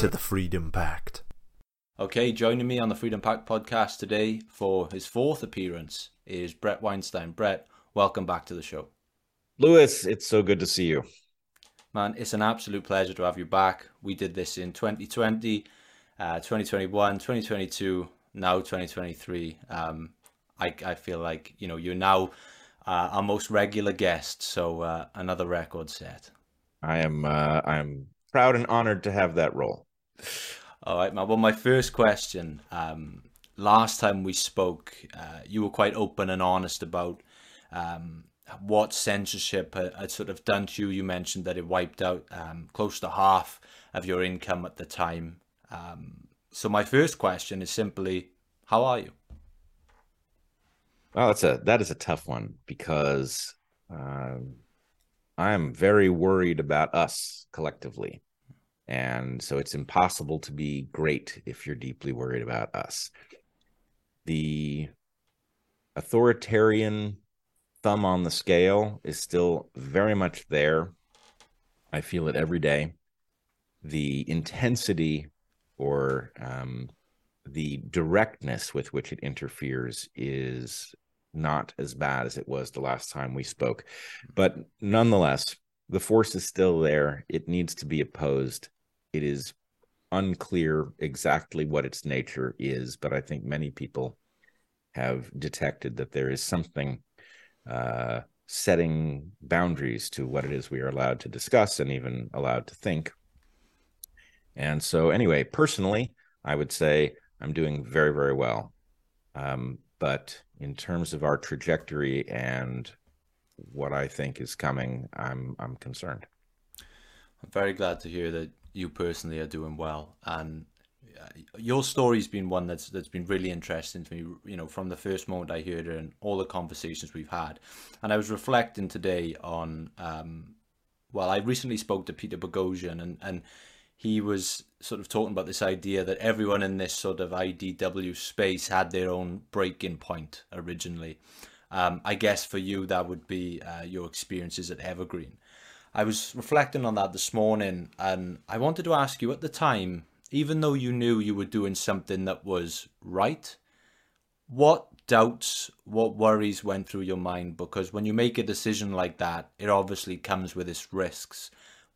to the Freedom Pact. Okay, joining me on the Freedom Pact podcast today for his fourth appearance is Bret Weinstein. Bret, welcome back to the show. Lewis, it's so good to see you. Man, it's an absolute pleasure to have you back. We did this in 2020, uh, 2021, 2022, now 2023. Um, I, I feel like, you know, you're now uh, our most regular guest, so uh, another record set. I am uh, I'm proud and honored to have that role. All right, man. Well, my first question. Um, last time we spoke, uh, you were quite open and honest about um, what censorship had, had, sort of done to you. You mentioned that it wiped out um, close to half of your income at the time. Um, so my first question is simply, how are you? Well, that's a that is a tough one because um, I'm very worried about us collectively. And so it's impossible to be great if you're deeply worried about us. The authoritarian thumb on the scale is still very much there. I feel it every day. The intensity or um, the directness with which it interferes is not as bad as it was the last time we spoke. But nonetheless, the force is still there. It needs to be opposed it is unclear exactly what its nature is, but I think many people have detected that there is something uh, setting boundaries to what it is we are allowed to discuss and even allowed to think. And so, anyway, personally, I would say I'm doing very, very well. Um, but in terms of our trajectory and what I think is coming, I'm I'm concerned. I'm very glad to hear that you personally are doing well. And uh, your story's been one that's that's been really interesting to me. You know from the first moment i heard it and all the conversations we've had. And i was reflecting today on um well i recently spoke to peter boghossian and and he was sort of talking about this idea that everyone in this sort of idw space had their own breaking point originally. Um, i guess for you that would be uh, your experiences at evergreen I was reflecting on that this morning and I wanted to ask you at the time, even though you knew you were doing something that was right, what doubts, what worries went through your mind? Because when you make a decision like that, it obviously comes with its risks.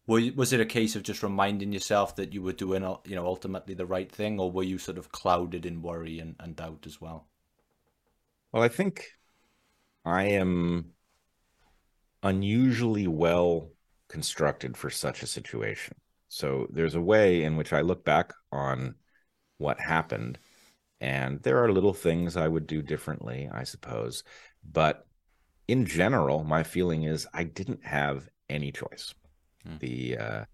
Was it a case of just reminding yourself that you were doing, uh, you know, ultimately the right thing, or were you sort of clouded in worry and, and doubt as well? Well, I think I am unusually well constructed for such a situation. So there's a way in which I look back on what happened, and there are little things I would do differently, I suppose. But in general, my feeling is I didn't have any choice. Hmm. The uh,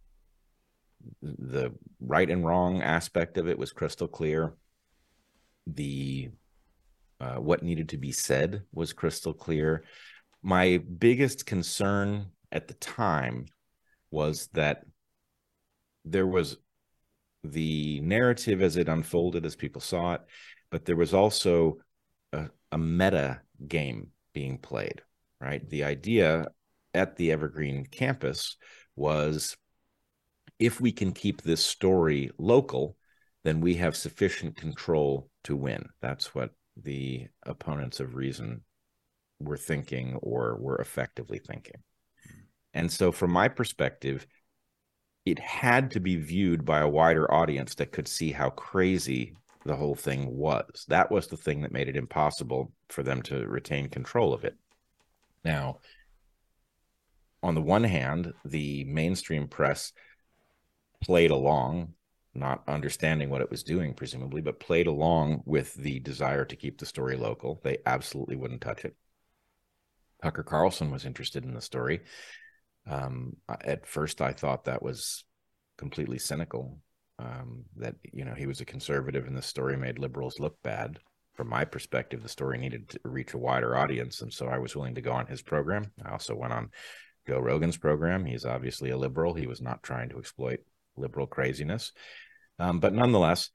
the right and wrong aspect of it was crystal clear. The uh, what needed to be said was crystal clear. My biggest concern at the time was that there was the narrative as it unfolded as people saw it, but there was also a, a meta game being played, right? The idea at the Evergreen campus was if we can keep this story local, then we have sufficient control to win. That's what the opponents of reason were thinking or were effectively thinking. And so, from my perspective, it had to be viewed by a wider audience that could see how crazy the whole thing was. That was the thing that made it impossible for them to retain control of it. Now, on the one hand, the mainstream press played along, not understanding what it was doing, presumably, but played along with the desire to keep the story local. They absolutely wouldn't touch it. Tucker Carlson was interested in the story um, at first, I thought that was completely cynical. um, that you know he was a conservative and the story made liberals look bad. From my perspective, the story needed to reach a wider audience, and so I was willing to go on his program. I also went on Joe Rogan's program. He's obviously a liberal. He was not trying to exploit liberal craziness, um, but nonetheless,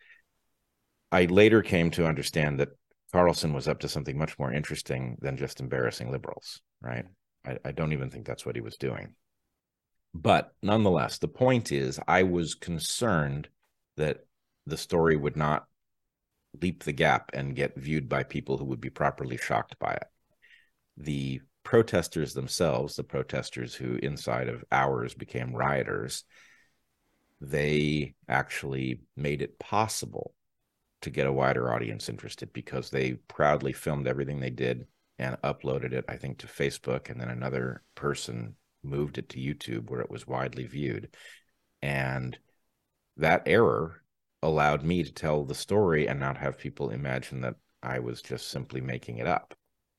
I later came to understand that Carlson was up to something much more interesting than just embarrassing liberals. Right? I, I don't even think that's what he was doing. But nonetheless, the point is, I was concerned that the story would not leap the gap and get viewed by people who would be properly shocked by it. The protesters themselves, the protesters who inside of hours became rioters, they actually made it possible to get a wider audience interested because they proudly filmed everything they did and uploaded it, I think, to Facebook. And then another person moved it to YouTube where it was widely viewed. And that error allowed me to tell the story and not have people imagine that I was just simply making it up,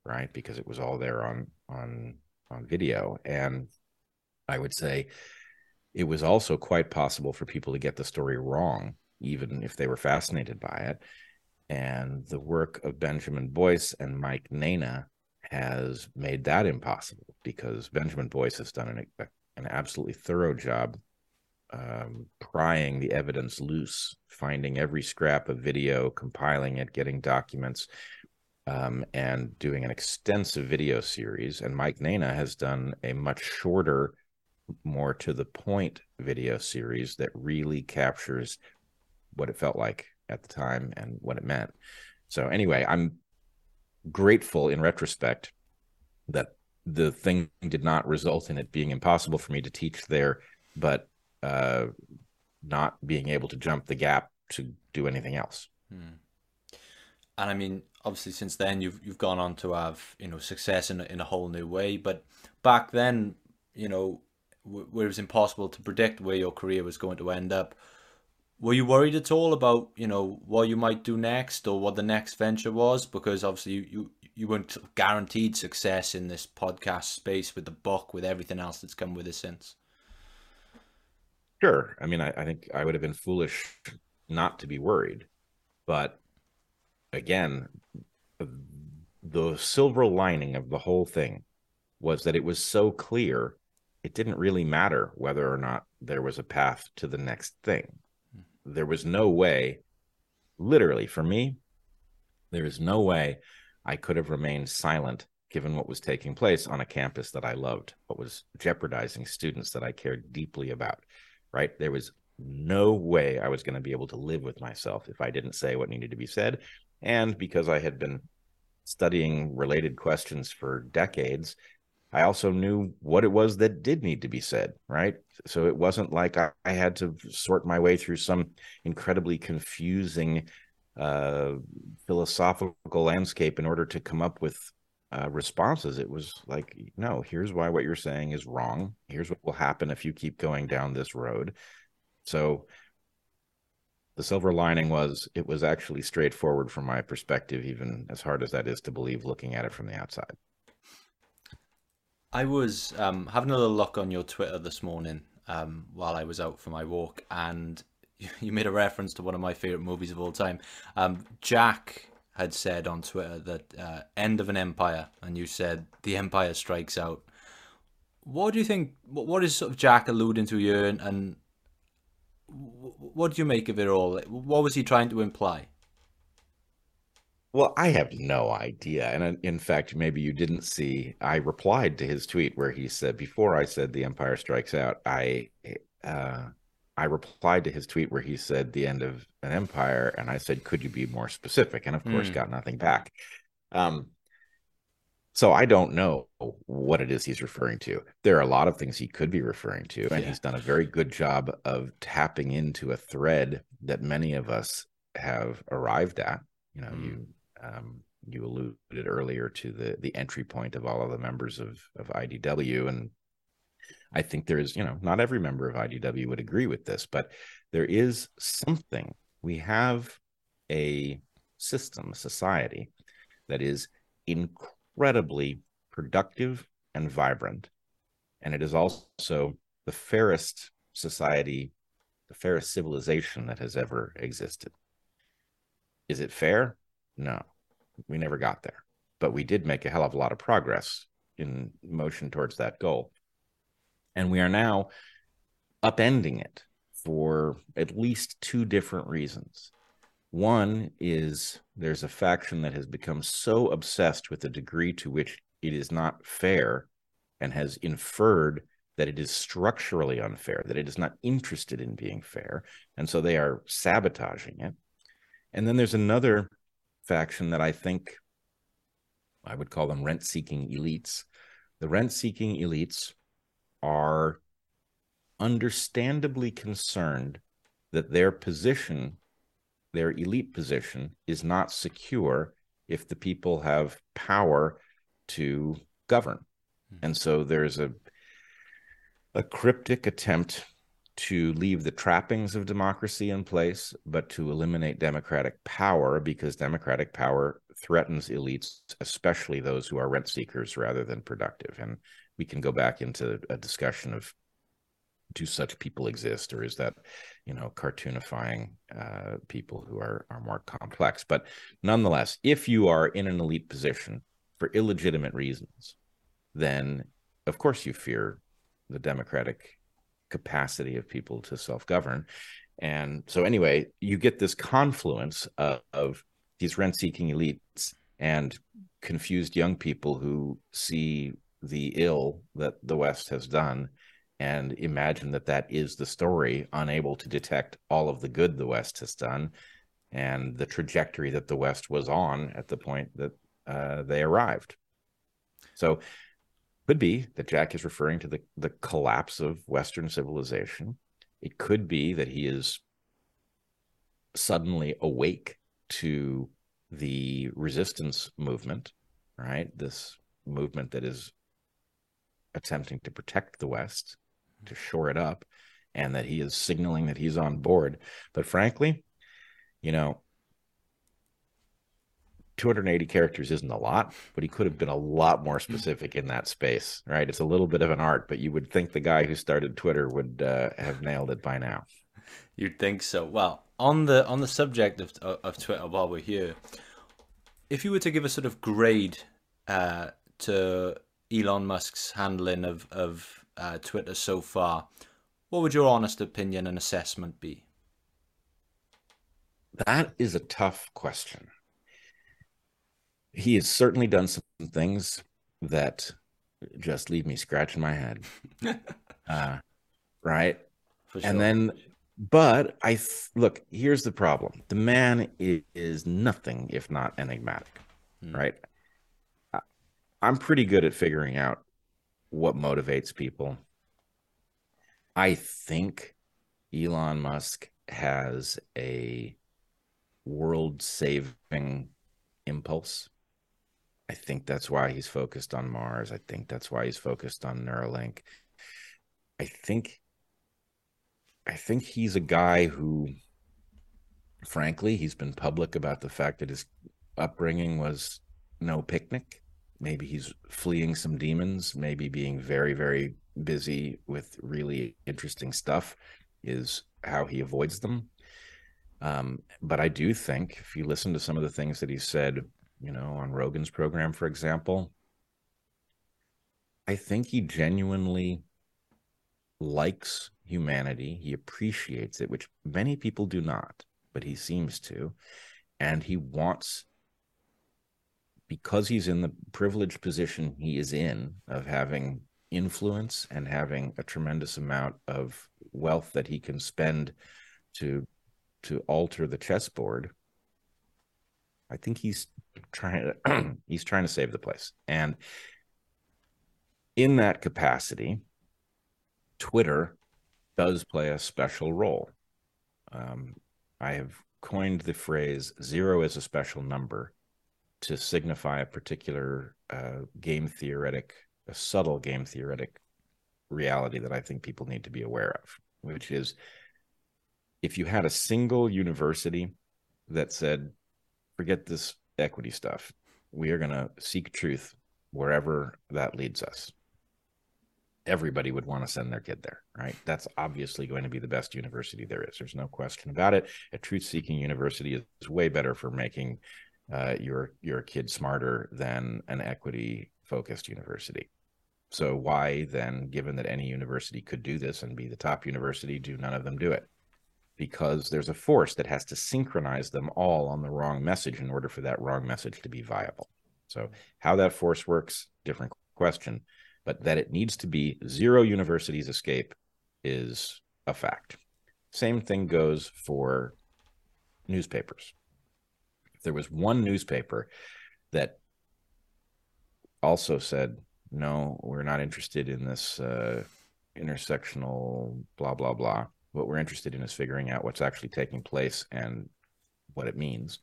right? Because it was all there on on on video. And I would say it was also quite possible for people to get the story wrong, even if they were fascinated by it. And the work of Benjamin Boyce and Mike Nayna has made that impossible because Benjamin Boyce has done an, an absolutely thorough job um, prying the evidence loose, finding every scrap of video, compiling it, getting documents, um, and doing an extensive video series. And Mike Nayna has done a much shorter, more to the point video series that really captures what it felt like at the time and what it meant. So, anyway, I'm grateful in retrospect that the thing did not result in it being impossible for me to teach there, but uh, not being able to jump the gap to do anything else. Hmm. And I mean, obviously, since then you've you've gone on to have you know success in in a whole new way. But back then, you know, where it was impossible to predict where your career was going to end up. Were you worried at all about you know what you might do next or what the next venture was? Because obviously you, you you weren't guaranteed success in this podcast space with the book, with everything else that's come with it since. Sure. I mean, I, I think I would have been foolish not to be worried. But again, the silver lining of the whole thing was that it was so clear it didn't really matter whether or not there was a path to the next thing. There was no way, literally for me, there is no way I could have remained silent given what was taking place on a campus that I loved, what was jeopardizing students that I cared deeply about right? There was no way I was going to be able to live with myself if I didn't say what needed to be said. And because I had been studying related questions for decades, I also knew what it was that did need to be said, right? So it wasn't like I, I had to sort my way through some incredibly confusing uh, philosophical landscape in order to come up with uh, responses. It was like, no, here's why what you're saying is wrong. Here's what will happen if you keep going down this road. So the silver lining was it was actually straightforward from my perspective, even as hard as that is to believe looking at it from the outside. I was um, having a little look on your Twitter this morning um, while I was out for my walk, and you made a reference to one of my favorite movies of all time. Um, Jack had said on Twitter that uh, end of an empire, and you said the empire strikes out. What do you think? What is sort of Jack alluding to here, and, and what do you make of it all? What was he trying to imply? Well, I have no idea. And in fact, maybe you didn't see, I replied to his tweet where he said, before I said the empire strikes out, I uh, I replied to his tweet where he said the end of an empire, and I said, "Could you be more specific?" And of course, mm. got nothing back. Um, so I don't know what it is he's referring to. There are a lot of things he could be referring to, and yeah. he's done a very good job of tapping into a thread that many of us have arrived at. You know, mm. you um, you alluded earlier to the the entry point of all of the members of of IDW, and I think there is, you know, not every member of IDW would agree with this, but there is something. We have a system, a society that is incredibly productive and vibrant. And it is also the fairest society the fairest civilization that has ever existed. Is it fair? No, we never got there, but we did make a hell of a lot of progress in motion towards that goal. And we are now upending it for at least two different reasons. One is there's a faction that has become so obsessed with the degree to which it is not fair and has inferred that it is structurally unfair, that it is not interested in being fair. And so they are sabotaging it. And then there's another faction that I think I would call them rent seeking elites. The rent seeking elites are understandably concerned that their position, their elite position, is not secure if the people have power to govern. Hmm. And so there's a a cryptic attempt to leave the trappings of democracy in place, but to eliminate democratic power because democratic power threatens elites, especially those who are rent seekers rather than productive. And we can go back into a discussion of do such people exist, or is that, you know, cartoonifying uh, people who are are more complex? But nonetheless, if you are in an elite position for illegitimate reasons, then of course you fear the democratic capacity of people to self-govern. And so anyway you get this confluence of, of these rent-seeking elites and confused young people who see the ill that the west has done and imagine that that is the story unable to detect all of the good the west has done and the trajectory that the west was on at the point that uh, they arrived. So could be that Jack is referring to the, the collapse of Western civilization. It could be that he is suddenly awake to the resistance movement, right? This movement that is attempting to protect the West, to shore it up, and that he is signaling that he's on board. But frankly, you know, 280 characters isn't a lot, but he could have been a lot more specific in that space, right? It's a little bit of an art, but you would think the guy who started Twitter would uh, have nailed it by now. You'd think so. Well, on the on the subject of of Twitter, while we're here, if you were to give a sort of grade uh, to Elon Musk's handling of of uh, Twitter so far, what would your honest opinion and assessment be? That is a tough question he has certainly done some things that just leave me scratching my head. uh, right. Sure. And then, but I th- look, here's the problem the man is, is nothing if not enigmatic. Hmm. Right. I, I'm pretty good at figuring out what motivates people. I think Elon Musk has a world saving impulse I think that's why he's focused on Mars. I think that's why he's focused on Neuralink. I think I think he's a guy who frankly, he's been public about the fact that his upbringing was no picnic. Maybe he's fleeing some demons, maybe being very very busy with really interesting stuff is how he avoids them. Um, but I do think if you listen to some of the things that he said you know, on Rogan's program, for example, I think he genuinely likes humanity. He appreciates it, which many people do not, but he seems to. And he wants, because he's in the privileged position he is in of having influence and having a tremendous amount of wealth that he can spend to to alter the chessboard I think he's trying to he's trying to save the place. And in that capacity, Twitter does play a special role. Um, I have coined the phrase zero is a special number to signify a particular uh, game theoretic, a subtle game theoretic reality that I think people need to be aware of, which is if you had a single university that said forget this equity stuff. We are going to seek truth wherever that leads us. everybody would want to send their kid there, right? That's obviously going to be the best university there is. There's no question about it. A truth-seeking university is way better for making uh, your your kid smarter than an equity-focused university. So why then, given that any university could do this and be the top university, do none of them do it? Because there's a force that has to synchronize them all on the wrong message in order for that wrong message to be viable. So how that force works, different question but that it needs to be zero universities escape is a fact. Same thing goes for newspapers. If there was one newspaper that also said, no, we're not interested in this uh, intersectional blah, blah, blah. What we're interested in is figuring out what's actually taking place and what it means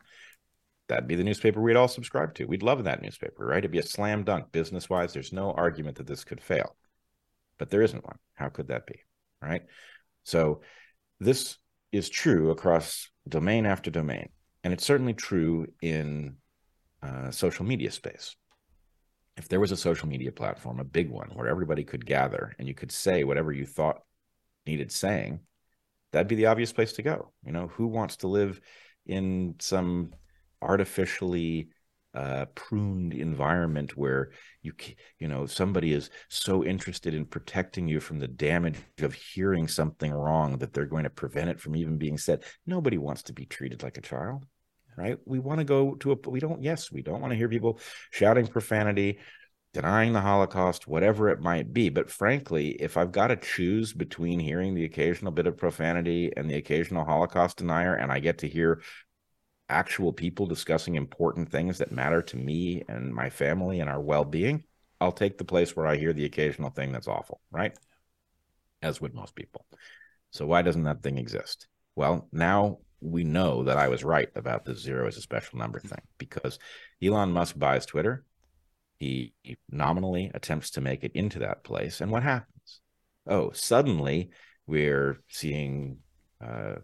that'd be the newspaper we'd all subscribe to. We'd love that newspaper, right? It'd be a slam dunk business wise. There's no argument that this could fail, but there isn't one. How could that be? Right. So this is true across domain after domain. And it's certainly true in uh, social media space. If there was a social media platform, a big one where everybody could gather and you could say whatever you thought needed saying, that'd be the obvious place to go. You know, who wants to live in some artificially uh, pruned environment where you you know somebody is so interested in protecting you from the damage of hearing something wrong that they're going to prevent it from even being said? Nobody wants to be treated like a child right? We want to go to a we don't yes we don't want to hear people shouting profanity denying the holocaust whatever it might be. But frankly if i've got to choose between hearing the occasional bit of profanity and the occasional holocaust denier and i get to hear actual people discussing important things that matter to me and my family and our well-being i'll take the place where i hear the occasional thing that's awful right? As would most people. So why doesn't that thing exist? Well now we know that i was right about the zero as a special number thing because elon musk buys twitter he, nominally attempts to make it into that place and what happens oh suddenly we're seeing uh,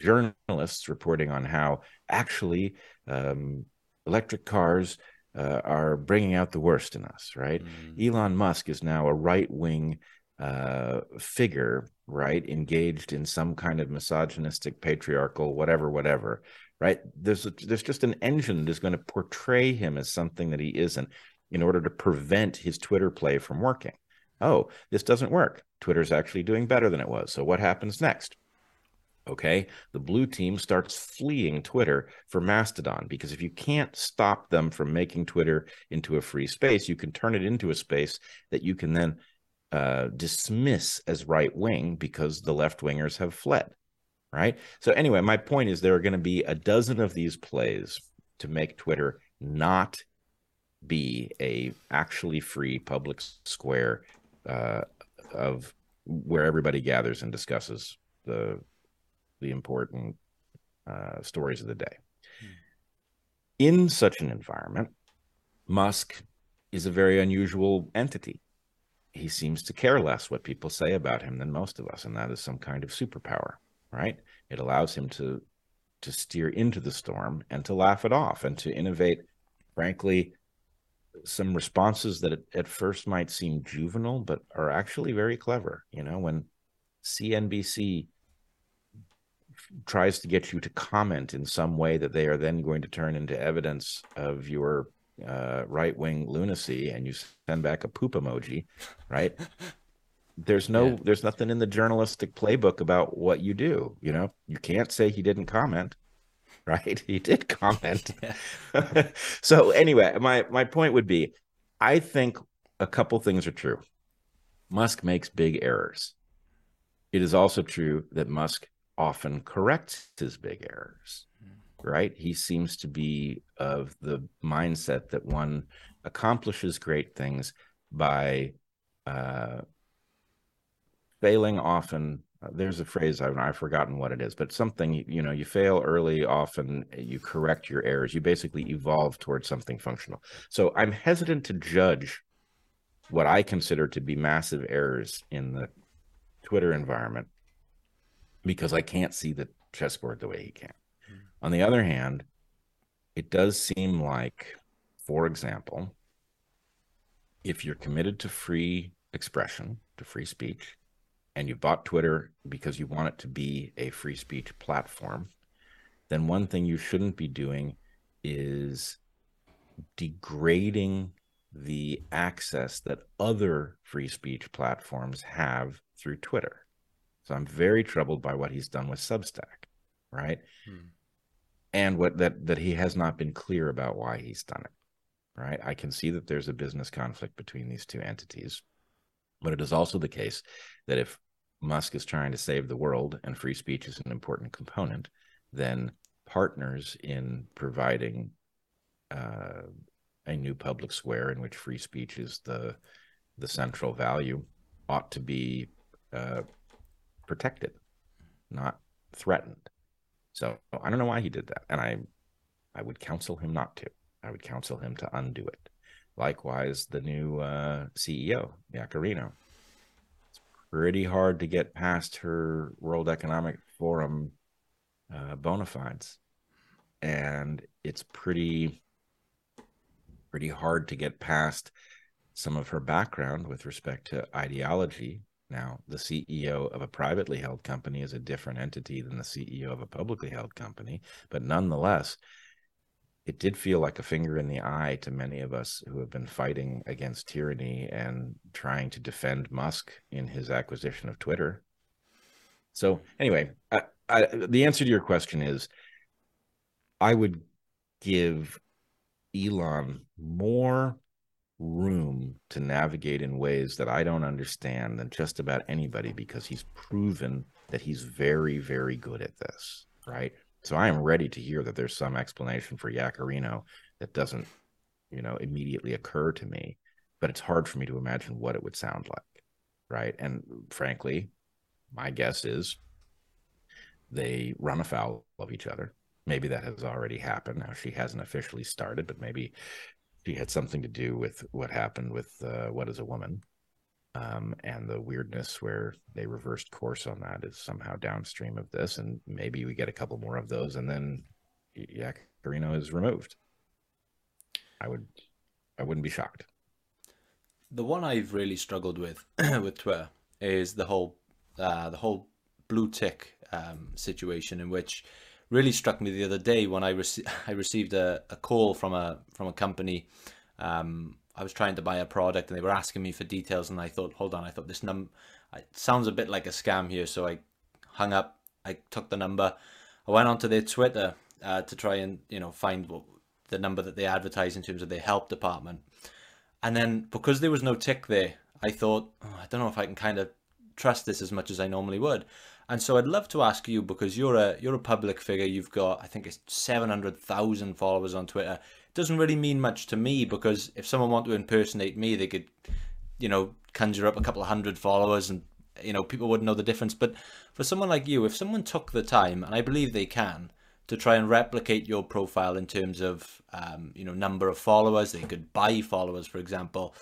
journalists reporting on how actually um, electric cars uh, are bringing out the worst in us, right? Mm. Elon Musk is now a right wing uh, figure, right? Engaged in some kind of misogynistic, patriarchal, whatever, whatever, right? There's a, there's just an engine that is going to portray him as something that he isn't in order to prevent his Twitter play from working. Oh, this doesn't work. Twitter's actually doing better than it was. So what happens next? okay the blue team starts fleeing twitter for mastodon because if you can't stop them from making twitter into a free space you can turn it into a space that you can then uh, dismiss as right wing because the left wingers have fled right so anyway my point is there are going to be a dozen of these plays to make twitter not be a actually free public square uh, of where everybody gathers and discusses the the important uh, stories of the day. Hmm. In such an environment, Musk is a very unusual entity. He seems to care less what people say about him than most of us, and that is some kind of superpower, right? It allows him to to steer into the storm and to laugh it off and to innovate, frankly, some responses that at first might seem juvenile, but are actually very clever. You know, when CNBC tries to get you to comment in some way that they are then going to turn into evidence of your uh, right wing lunacy, and you send back a poop emoji, right? There's no, yeah. there's nothing in the journalistic playbook about what you do. You know, you can't say he didn't comment, right? He did comment. so anyway, my my point would be, I think a couple things are true. Musk makes big errors. It is also true that Musk often corrects his big errors right he seems to be of the mindset that one accomplishes great things by uh, failing often uh, there's a phrase I've, I've forgotten what it is but something you know you fail early often you correct your errors you basically evolve towards something functional so i'm hesitant to judge what i consider to be massive errors in the twitter environment because I can't see the chessboard the way he can. Mm. On the other hand, it does seem like, for example, if you're committed to free expression, to free speech, and you bought Twitter because you want it to be a free speech platform, then one thing you shouldn't be doing is degrading the access that other free speech platforms have through Twitter. So I'm very troubled by what he's done with Substack, right? Hmm. And what that that he has not been clear about why he's done it. Right? I can see that there's a business conflict between these two entities. But it is also the case that if Musk is trying to save the world and free speech is an important component, then partners in providing uh, a new public square in which free speech is the the central value ought to be uh, protected, not threatened. So I don't know why he did that, and I I would counsel him not to. I would counsel him to undo it. Likewise, the new uh, CEO, Yaccarino. Pretty hard to get past her World Economic Forum uh, bona fides, and it's pretty pretty hard to get past some of her background with respect to ideology. Now, the CEO of a privately held company is a different entity than the CEO of a publicly held company, but nonetheless, it did feel like a finger in the eye to many of us who have been fighting against tyranny and trying to defend Musk in his acquisition of Twitter. So, anyway, I, I, the answer to your question is I would give Elon more room to navigate in ways that I don't understand than just about anybody because he's proven that he's very, very good at this, right? So I am ready to hear that there's some explanation for Yaccarino that doesn't, you know, immediately occur to me, but it's hard for me to imagine what it would sound like, right? And frankly, my guess is they run afoul of each other maybe that has already happened. Now she hasn't officially started, but maybe she had something to do with what happened with uh, what is a woman, um, and the weirdness where they reversed course on that is somehow downstream of this, and maybe we get a couple more of those, and then yeah, Carino is removed. I would, I wouldn't be shocked. The one I've really struggled with with Twitter is the whole, uh, the whole blue tick um, situation in which really struck me the other day when I, rece- I received a, a call from a from a company. Um, I was trying to buy a product and they were asking me for details, and I thought, hold on, I thought this num it sounds a bit like a scam here, so I hung up. I took the number. I went onto their Twitter uh, to try and you know find what, the number that they advertise in terms of their help department, and then because there was no tick there, I thought, oh, I don't know if I can kind of trust this as much as I normally would. And so I'd love to ask you because you're a you're a public figure. You've got I think it's seven hundred thousand followers on Twitter. Doesn't really mean much to me because if someone wanted to impersonate me, they could, you know, conjure up a couple of hundred followers and you know people wouldn't know the difference. But for someone like you, if someone took the time, and I believe they can, to try and replicate your profile in terms of um, you know number of followers, they could buy followers, for example,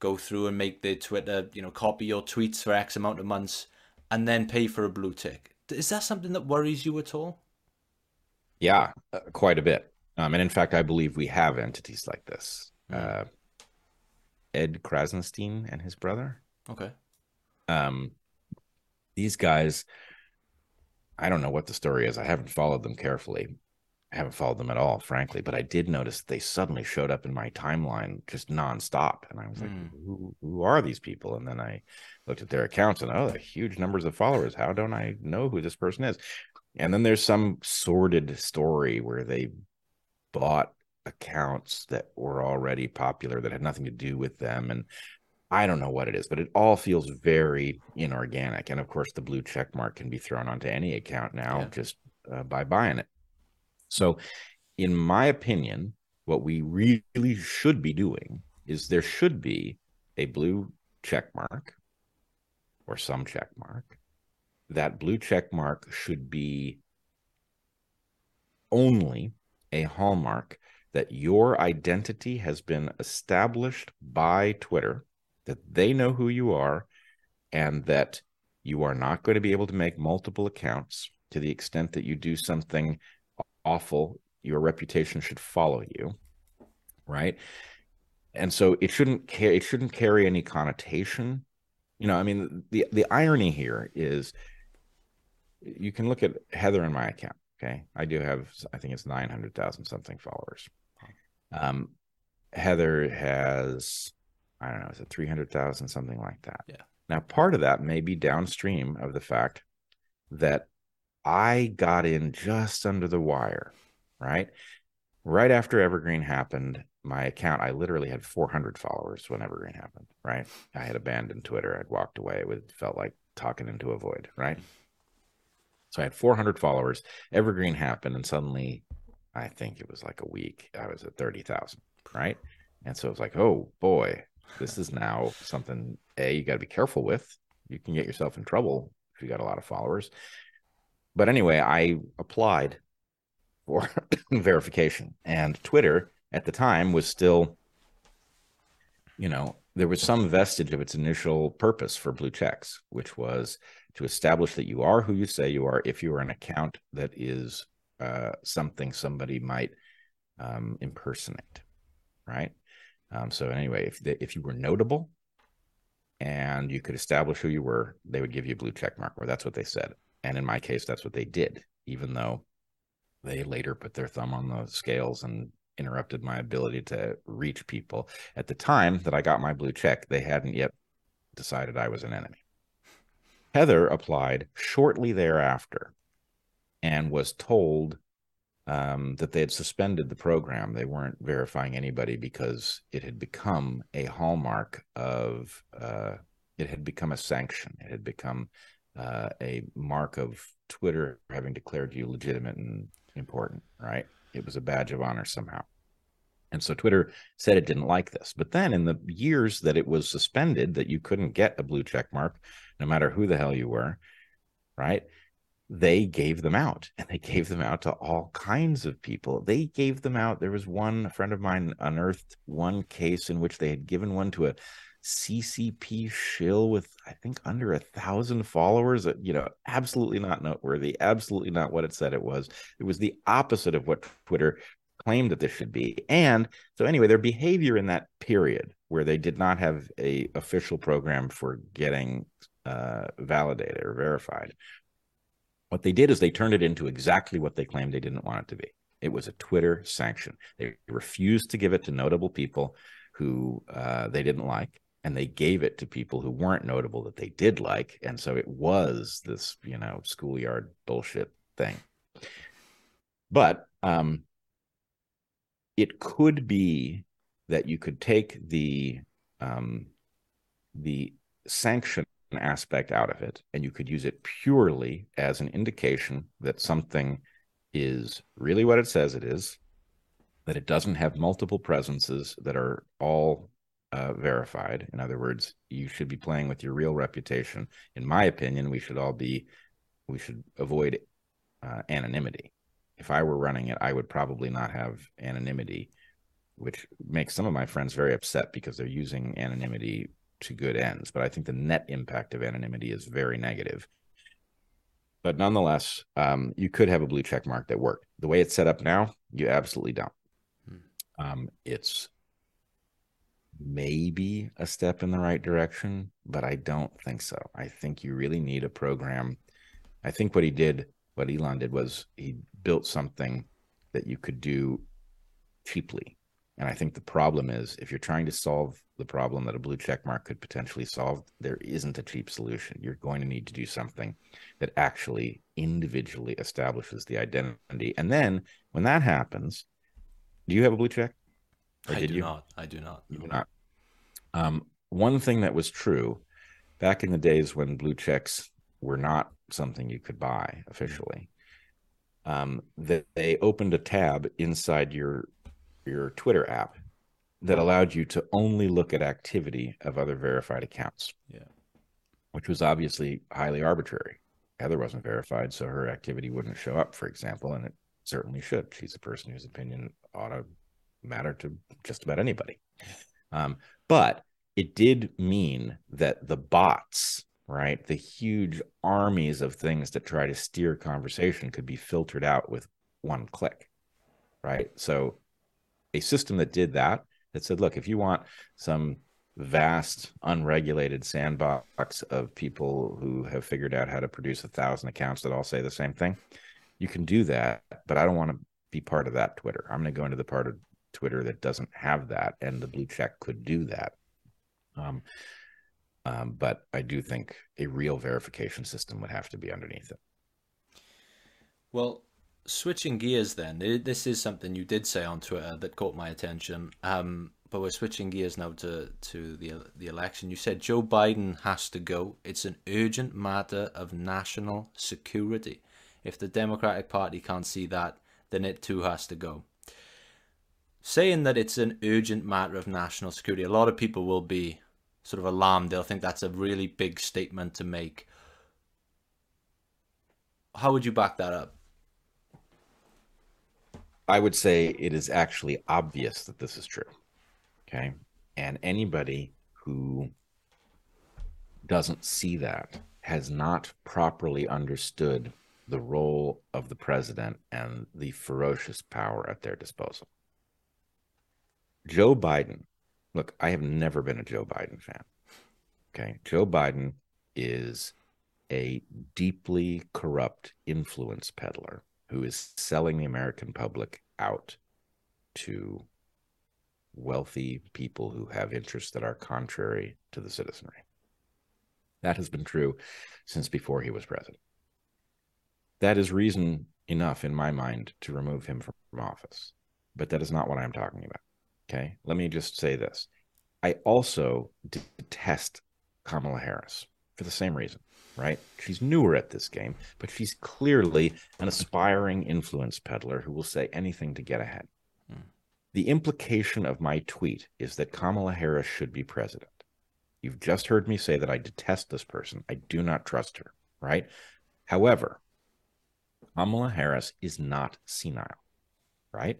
go through and make their Twitter, you know, copy your tweets for X amount of months and then pay for a blue tick. Is that something that worries you at all? Yeah, uh, quite a bit. Um, and in fact, I believe we have entities like this. Mm. Uh, Ed Krassenstein and his brother. Okay. Um, these guys, I don't know what the story is. I haven't followed them carefully. I haven't followed them at all, frankly, but I did notice they suddenly showed up in my timeline just nonstop. And I was like, mm. who, who are these people? And then I looked at their accounts and, oh, they're huge numbers of followers. How don't I know who this person is? And then there's some sordid story where they bought accounts that were already popular that had nothing to do with them. And I don't know what it is, but it all feels very inorganic. And of course, the blue check mark can be thrown onto any account now yeah. just uh, by buying it. So, in my opinion, what we really should be doing is there should be a blue check mark or some check mark. That blue check mark should be only a hallmark that your identity has been established by Twitter, that they know who you are, and that you are not going to be able to make multiple accounts to the extent that you do something awful, your reputation should follow you, right? and so it shouldn't carry it shouldn't carry any connotation. You know, I mean, the the irony here is you can look at Heather in my account. Okay, I do have I think it's nine hundred thousand something followers. Um, Heather has I don't know, is it three hundred thousand something like that? Yeah. Now, part of that may be downstream of the fact that I got in just under the wire, right? Right after Evergreen happened, my account, I literally had 400 followers when Evergreen happened, right? I had abandoned Twitter. I'd walked away. It felt like talking into a void, right? So I had 400 followers. Evergreen happened, and suddenly, I think it was like a week, I was at 30,000, right? And so it was like, oh boy, this is now something a you got to be careful with. You can get yourself in trouble if you got a lot of followers. But anyway, I applied for verification, and Twitter at the time was still, you know, there was some vestige of its initial purpose for blue checks, which was to establish that you are who you say you are if you are an account that is uh, something somebody might um, impersonate, right? Um, so anyway, if they, if you were notable and you could establish who you were, they would give you a blue check mark, or that's what they said. And in my case, that's what they did, even though they later put their thumb on the scales and interrupted my ability to reach people. At the time that I got my blue check, they hadn't yet decided I was an enemy. Heather applied shortly thereafter and was told um, that they had suspended the program. They weren't verifying anybody because it had become a hallmark of, uh, it had become a sanction. It had become uh, a mark of Twitter having declared you legitimate and important, right? It was a badge of honor somehow. And so Twitter said it didn't like this. But then in the years that it was suspended, that you couldn't get a blue check mark, no matter who the hell you were, right? They gave them out and they gave them out to all kinds of people. They gave them out. There was one friend of mine unearthed one case in which they had given one to a CCP shill with I think under a thousand followers. You know, absolutely not noteworthy. Absolutely not what it said it was. It was the opposite of what Twitter claimed that this should be. And so anyway, their behavior in that period where they did not have a official program for getting uh, validated or verified, what they did is they turned it into exactly what they claimed they didn't want it to be. It was a Twitter sanction. They refused to give it to notable people who uh, they didn't like and they gave it to people who weren't notable that they did like and so it was this you know schoolyard bullshit thing but um it could be that you could take the um the sanction aspect out of it and you could use it purely as an indication that something is really what it says it is that it doesn't have multiple presences that are all uh, verified. In other words, you should be playing with your real reputation. In my opinion, we should all be, we should avoid uh, anonymity. If I were running it, I would probably not have anonymity, which makes some of my friends very upset because they're using anonymity to good ends. But I think the net impact of anonymity is very negative. But nonetheless, um, you could have a blue check mark that worked. The way it's set up now, you absolutely don't. Hmm. Um, it's maybe a step in the right direction, but I don't think so. I think you really need a program. I think what he did, what Elon did, was he built something that you could do cheaply. And I think the problem is if you're trying to solve the problem that a blue check mark could potentially solve, there isn't a cheap solution. You're going to need to do something that actually individually establishes the identity. And then when that happens, do you have a blue check? Or I do you? not. I do not. You do not. Um, one thing that was true back in the days when blue checks were not something you could buy officially, um, that they opened a tab inside your your Twitter app that allowed you to only look at activity of other verified accounts. Yeah. Which was obviously highly arbitrary. Heather wasn't verified, so her activity wouldn't show up, for example, and it certainly should. She's a person whose opinion ought to matter to just about anybody. Um, but it did mean that the bots, right, the huge armies of things that try to steer conversation could be filtered out with one click, right? So a system that did that that said, look, if you want some vast, unregulated sandbox of people who have figured out how to produce a thousand accounts that all say the same thing, you can do that. But I don't want to be part of that Twitter. I'm going to go into the part of Twitter that doesn't have that, and the blue check could do that. Um, um, but I do think a real verification system would have to be underneath it. Well, switching gears then, this is something you did say on Twitter that caught my attention. Um, but we're switching gears now to, to the the election. You said Joe Biden has to go. It's an urgent matter of national security. If the Democratic Party can't see that, then it too has to go. Saying that it's an urgent matter of national security, a lot of people will be sort of alarmed. They'll think that's a really big statement to make. How would you back that up? I would say it is actually obvious that this is true. Okay. And anybody who doesn't see that has not properly understood the role of the president and the ferocious power at their disposal. Joe Biden, look, I have never been a Joe Biden fan. Okay. Joe Biden is a deeply corrupt influence peddler who is selling the American public out to wealthy people who have interests that are contrary to the citizenry. That has been true since before he was president. That is reason enough, in my mind, to remove him from office. But that is not what I'm talking about. Okay. Let me just say this. I also detest Kamala Harris for the same reason, right? She's newer at this game, but she's clearly an aspiring influence peddler who will say anything to get ahead. Hmm. The implication of my tweet is that Kamala Harris should be president. You've just heard me say that I detest this person. I do not trust her, right? However, Kamala Harris is not senile, right?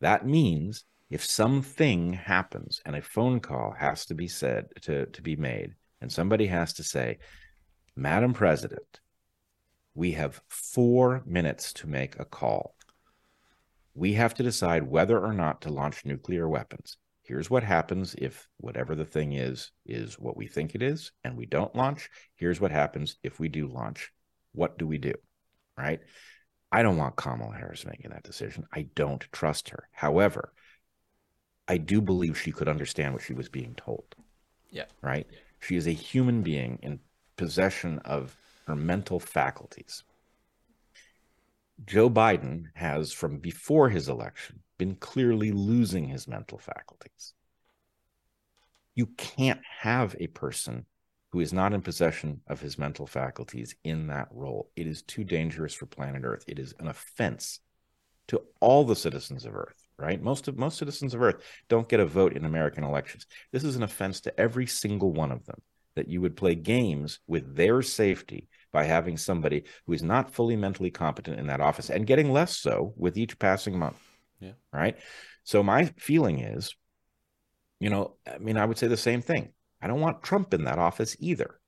That means if something happens and a phone call has to be said to, to be made, and somebody has to say, Madam President, we have four minutes to make a call we have to decide whether or not to launch nuclear weapons. Here's what happens if whatever the thing is, is what we think it is, and we don't launch. Here's what happens if we do launch. What do we do? Right? I don't want Kamala Harris making that decision. I don't trust her. However, I do believe she could understand what she was being told. Yeah. Right? She is a human being in possession of her mental faculties. Joe Biden has, from before his election, been clearly losing his mental faculties. You can't have a person who is not in possession of his mental faculties in that role. It is too dangerous for planet Earth. It is an offense to all the citizens of Earth, right? Most of most citizens of Earth don't get a vote in American elections. This is an offense to every single one of them that you would play games with their safety by having somebody who is not fully mentally competent in that office and getting less so with each passing month. Yeah. Right. So my feeling is, you know, I mean, I would say the same thing. I don't want Trump in that office either.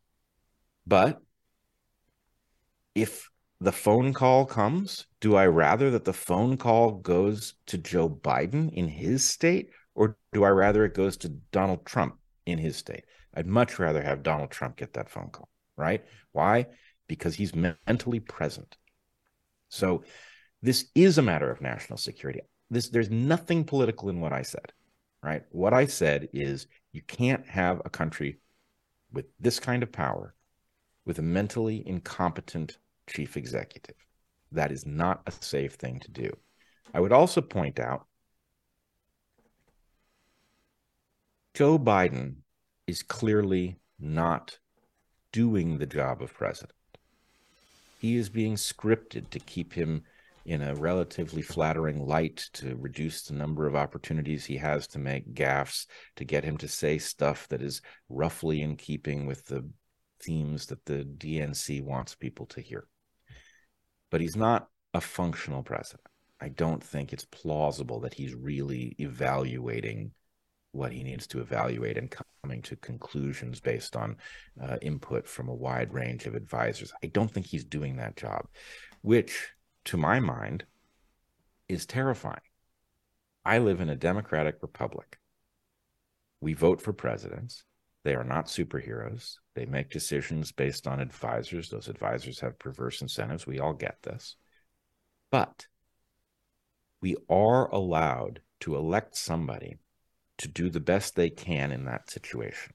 But if the phone call comes, do I rather that the phone call goes to Joe Biden in his state, or do I rather it goes to Donald Trump in his state? I'd much rather have Donald Trump get that phone call, right? Why? because he's mentally present. So this is a matter of national security. This there's nothing political in what I said, right? What I said is you can't have a country with this kind of power with a mentally incompetent chief executive. That is not a safe thing to do. I would also point out Joe Biden is clearly not doing the job of president he is being scripted to keep him in a relatively flattering light to reduce the number of opportunities he has to make gaffes to get him to say stuff that is roughly in keeping with the themes that the DNC wants people to hear. But he's not a functional president. I don't think it's plausible that he's really evaluating what he needs to evaluate and coming to conclusions based on uh, input from a wide range of advisors. I don't think he's doing that job, which, to my mind, is terrifying. I live in a democratic republic. we vote for presidents. They are not superheroes. They make decisions based on advisors. Those advisors have perverse incentives. We all get this. But we are allowed to elect somebody to do the best they can in that situation.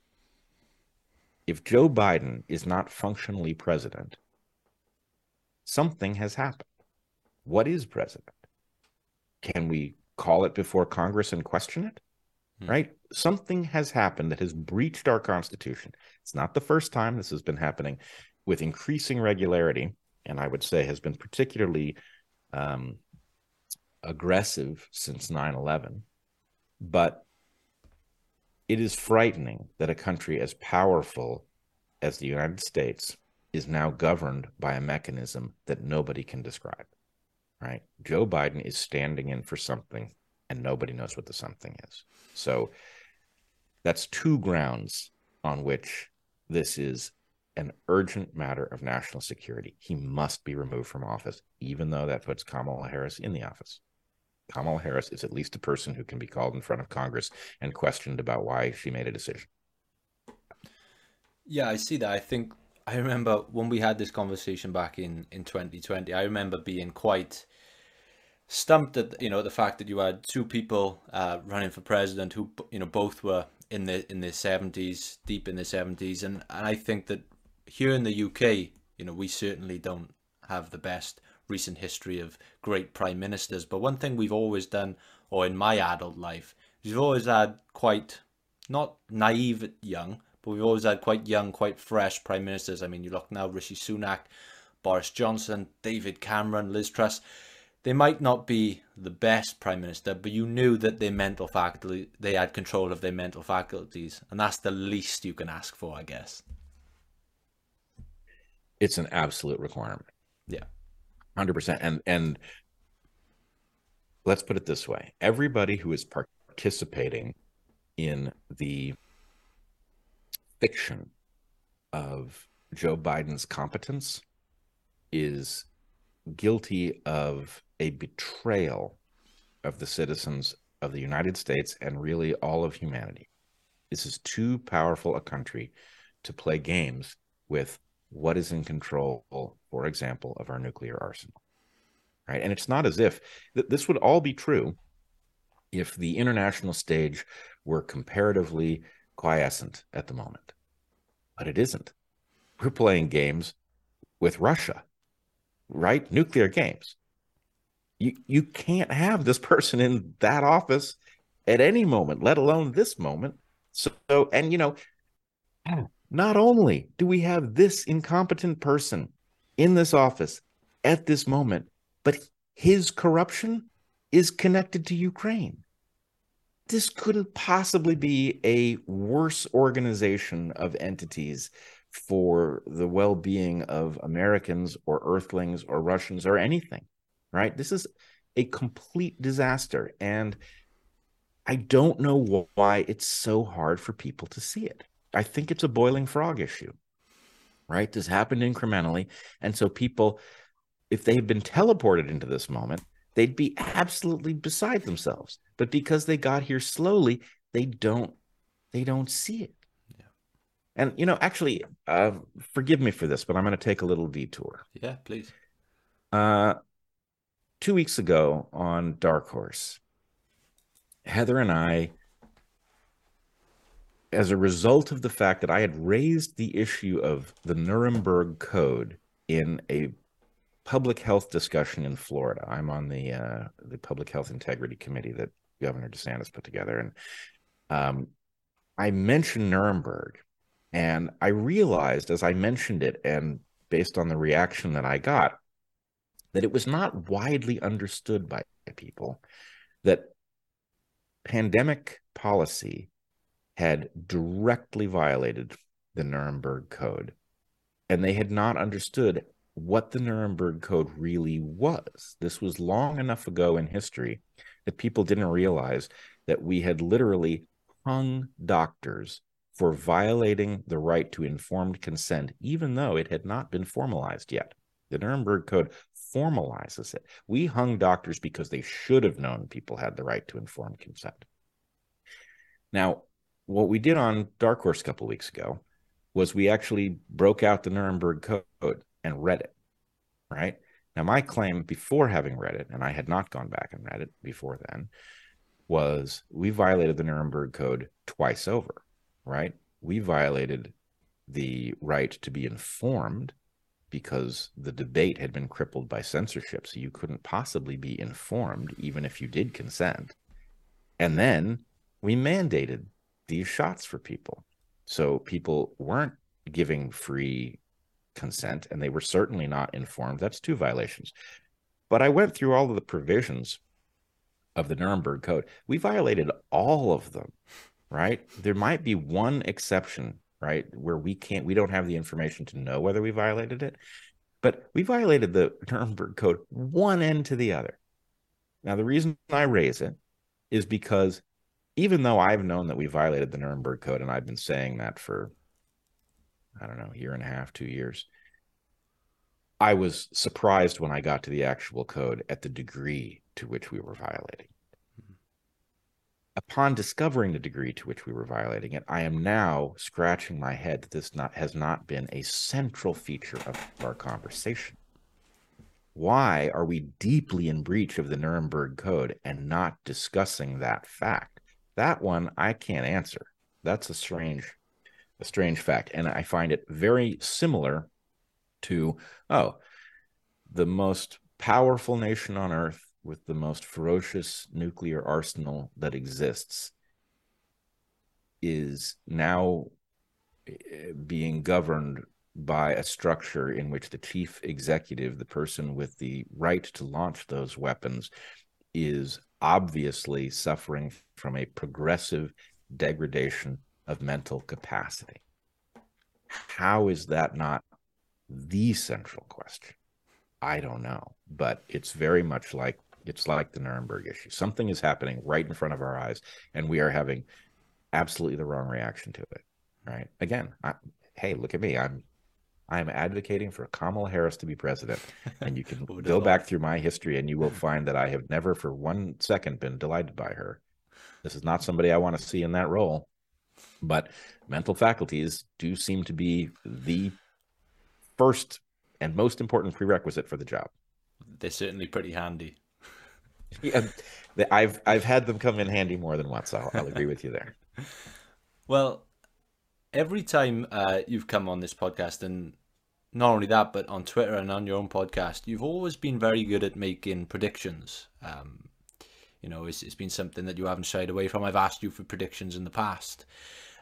If Joe Biden is not functionally president, something has happened. What is president? Can we call it before Congress and question it? Hmm. Right? Something has happened that has breached our Constitution. It's not the first time this has been happening with increasing regularity, and I would say has been particularly um, aggressive since 9 11. But it is frightening that a country as powerful as the United States is now governed by a mechanism that nobody can describe. Right? Joe Biden is standing in for something and nobody knows what the something is. So that's two grounds on which this is an urgent matter of national security. He must be removed from office, even though that puts Kamala Harris in the office. Kamala Harris is at least a person who can be called in front of Congress and questioned about why she made a decision. Yeah, I see that. I think I remember when we had this conversation back in in 2020. I remember being quite stumped at you know the fact that you had two people uh, running for president who you know both were in the in their 70s, deep in their 70s, and, and I think that here in the UK, you know, we certainly don't have the best recent history of great prime ministers. But one thing we've always done, or in my adult life, we've always had quite not naive young, but we've always had quite young, quite fresh prime ministers. I mean, you look now, Rishi Sunak, Boris Johnson, David Cameron, Liz Truss. They might not be the best prime minister, but you knew that their mental faculty, they had control of their mental faculties, and that's the least you can ask for, I guess. It's an absolute requirement. Yeah. 100% and and let's put it this way everybody who is participating in the fiction of Joe Biden's competence is guilty of a betrayal of the citizens of the United States and really all of humanity. This is too powerful a country to play games with what is in control, for example, of our nuclear arsenal. Right. And it's not as if th- this would all be true if the international stage were comparatively quiescent at the moment. But it isn't. We're playing games with Russia, right? Nuclear games. You you can't have this person in that office at any moment, let alone this moment. So and you know, not only do we have this incompetent person in this office at this moment, but his corruption is connected to Ukraine. This couldn't possibly be a worse organization of entities for the well being of Americans or Earthlings or Russians or anything, right? This is a complete disaster. And I don't know why it's so hard for people to see it. I think it's a boiling frog issue, right? This happened incrementally. And so people, if they had been teleported into this moment, they'd be absolutely beside themselves. But because they got here slowly, they don't they don't see it. And you know, actually, uh, forgive me for this, but I'm going to take a little detour. Yeah, please. Uh, two weeks ago on Dark Horse, Heather and I as a result of the fact that I had raised the issue of the Nuremberg Code in a public health discussion in Florida. I'm on the uh, the Public Health Integrity Committee that Governor DeSantis put together, and um, I mentioned Nuremberg, and I realized as I mentioned it, and based on the reaction that I got, that it was not widely understood by people that pandemic policy had directly violated the Nuremberg Code, and they had not understood what the Nuremberg Code really was. This was long enough ago in history that people didn't realize that we had literally hung doctors for violating the right to informed consent, even though it had not been formalized yet. The Nuremberg Code formalizes it. We hung doctors because they should have known people had the right to informed consent. Now, what we did on Dark Horse a couple weeks ago was we actually broke out the Nuremberg Code and read it. Right now, my claim before having read it, and I had not gone back and read it before then, was we violated the Nuremberg Code twice over. Right, we violated the right to be informed because the debate had been crippled by censorship. So you couldn't possibly be informed, even if you did consent. And then we mandated these shots for people. So people weren't giving free consent and they were certainly not informed. That's two violations. But I went through all of the provisions of the Nuremberg Code. We violated all of them, right? There might be one exception right? Where we can't, we don't have the information to know whether we violated it, but we violated the Nuremberg Code one end to the other. Now, the reason I raise it is because even though I've known that we violated the Nuremberg Code, and I've been saying that for, I don't know, a year and a half, two years, I was surprised when I got to the actual code at the degree to which we were violating upon discovering the degree to which we were violating it, I am now scratching my head that this not has not been a central feature of our conversation. Why are we deeply in breach of the Nuremberg Code and not discussing that fact? That one I can't answer. That's a strange, a strange fact, and I find it very similar to oh, the most powerful nation on earth with the most ferocious nuclear arsenal that exists is now eh, being governed by a structure in which the chief executive, the person with the right to launch those weapons, is obviously suffering from a progressive degradation of mental capacity. How is that not the central question? I don't know, but it's very much like it's like the Nuremberg issue. Something is happening right in front of our eyes, and we are having absolutely the wrong reaction to it. Right? Again, I, hey, look at me. I'm I'm advocating for Kamala Harris to be president, and you can go back through my history, and you will find that I have never, for one second, been delighted by her. This is not somebody I want to see in that role, but mental faculties do seem to be the first and most important prerequisite for the job. They're certainly pretty handy yeah, I've I've had them come in handy more than once. I'll, I'll agree with you there. Well, every time uh, you've come on this podcast, and not only that, but on Twitter and on your own podcast, you've always been very good at making predictions. Um, you know, it's, it's been something that you haven't shied away from. I've asked you for predictions in the past.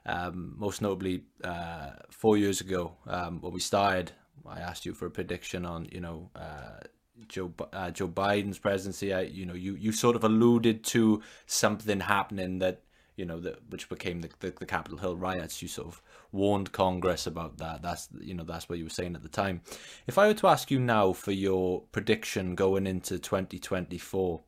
Um, most notably, uh, four years ago, um, when we started, I asked you for a prediction on, you know, uh, Joe uh, Joe Biden's presidency, I, you know, you, you sort of alluded to something happening that you know that which became the, the, the Capitol Hill riots. You sort of warned Congress about that. That's you know that's what you were saying at the time. If I were to ask you now for your prediction going into 2024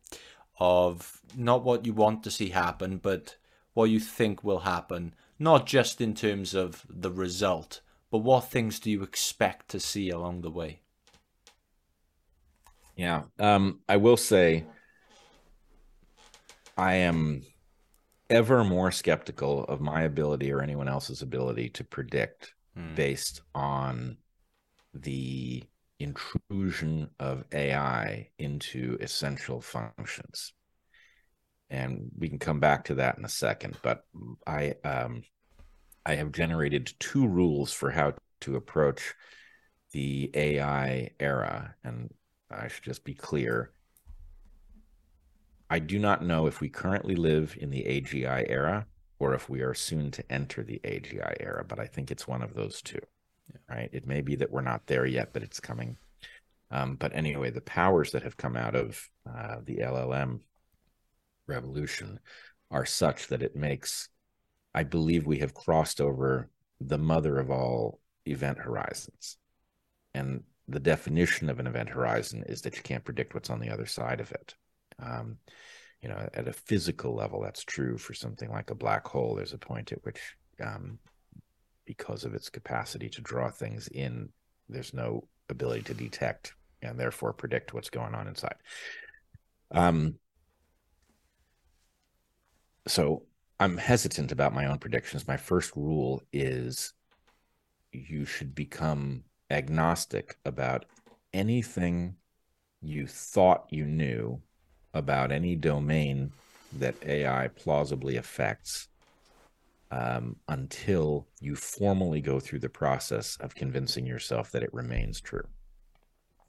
of not what you want to see happen, but what you think will happen, not just in terms of the result, but what things do you expect to see along the way? Yeah. Um, I will say I am ever more skeptical of my ability or anyone else's ability to predict hmm. based on the intrusion of AI into essential functions. And we can come back to that in a second, but I um, I have generated two rules for how to approach the AI era, and I should just be clear. I do not know if we currently live in the AGI era or if we are soon to enter the AGI era, but I think it's one of those two. Yeah. Right? It may be that we're not there yet, but it's coming. Um, but anyway, the powers that have come out of uh, the LLM revolution are such that it makes, I believe, we have crossed over the mother of all event horizons. And the definition of an event horizon is that you can't predict what's on the other side of it. Um, you know, at a physical level, that's true for something like a black hole. There's a point at which, um, because of its capacity to draw things in, there's no ability to detect and therefore predict what's going on inside. Um, so I'm hesitant about my own predictions. My first rule is you should become agnostic about anything you thought you knew about any domain that AI plausibly affects um, until you formally go through the process of convincing yourself that it remains true.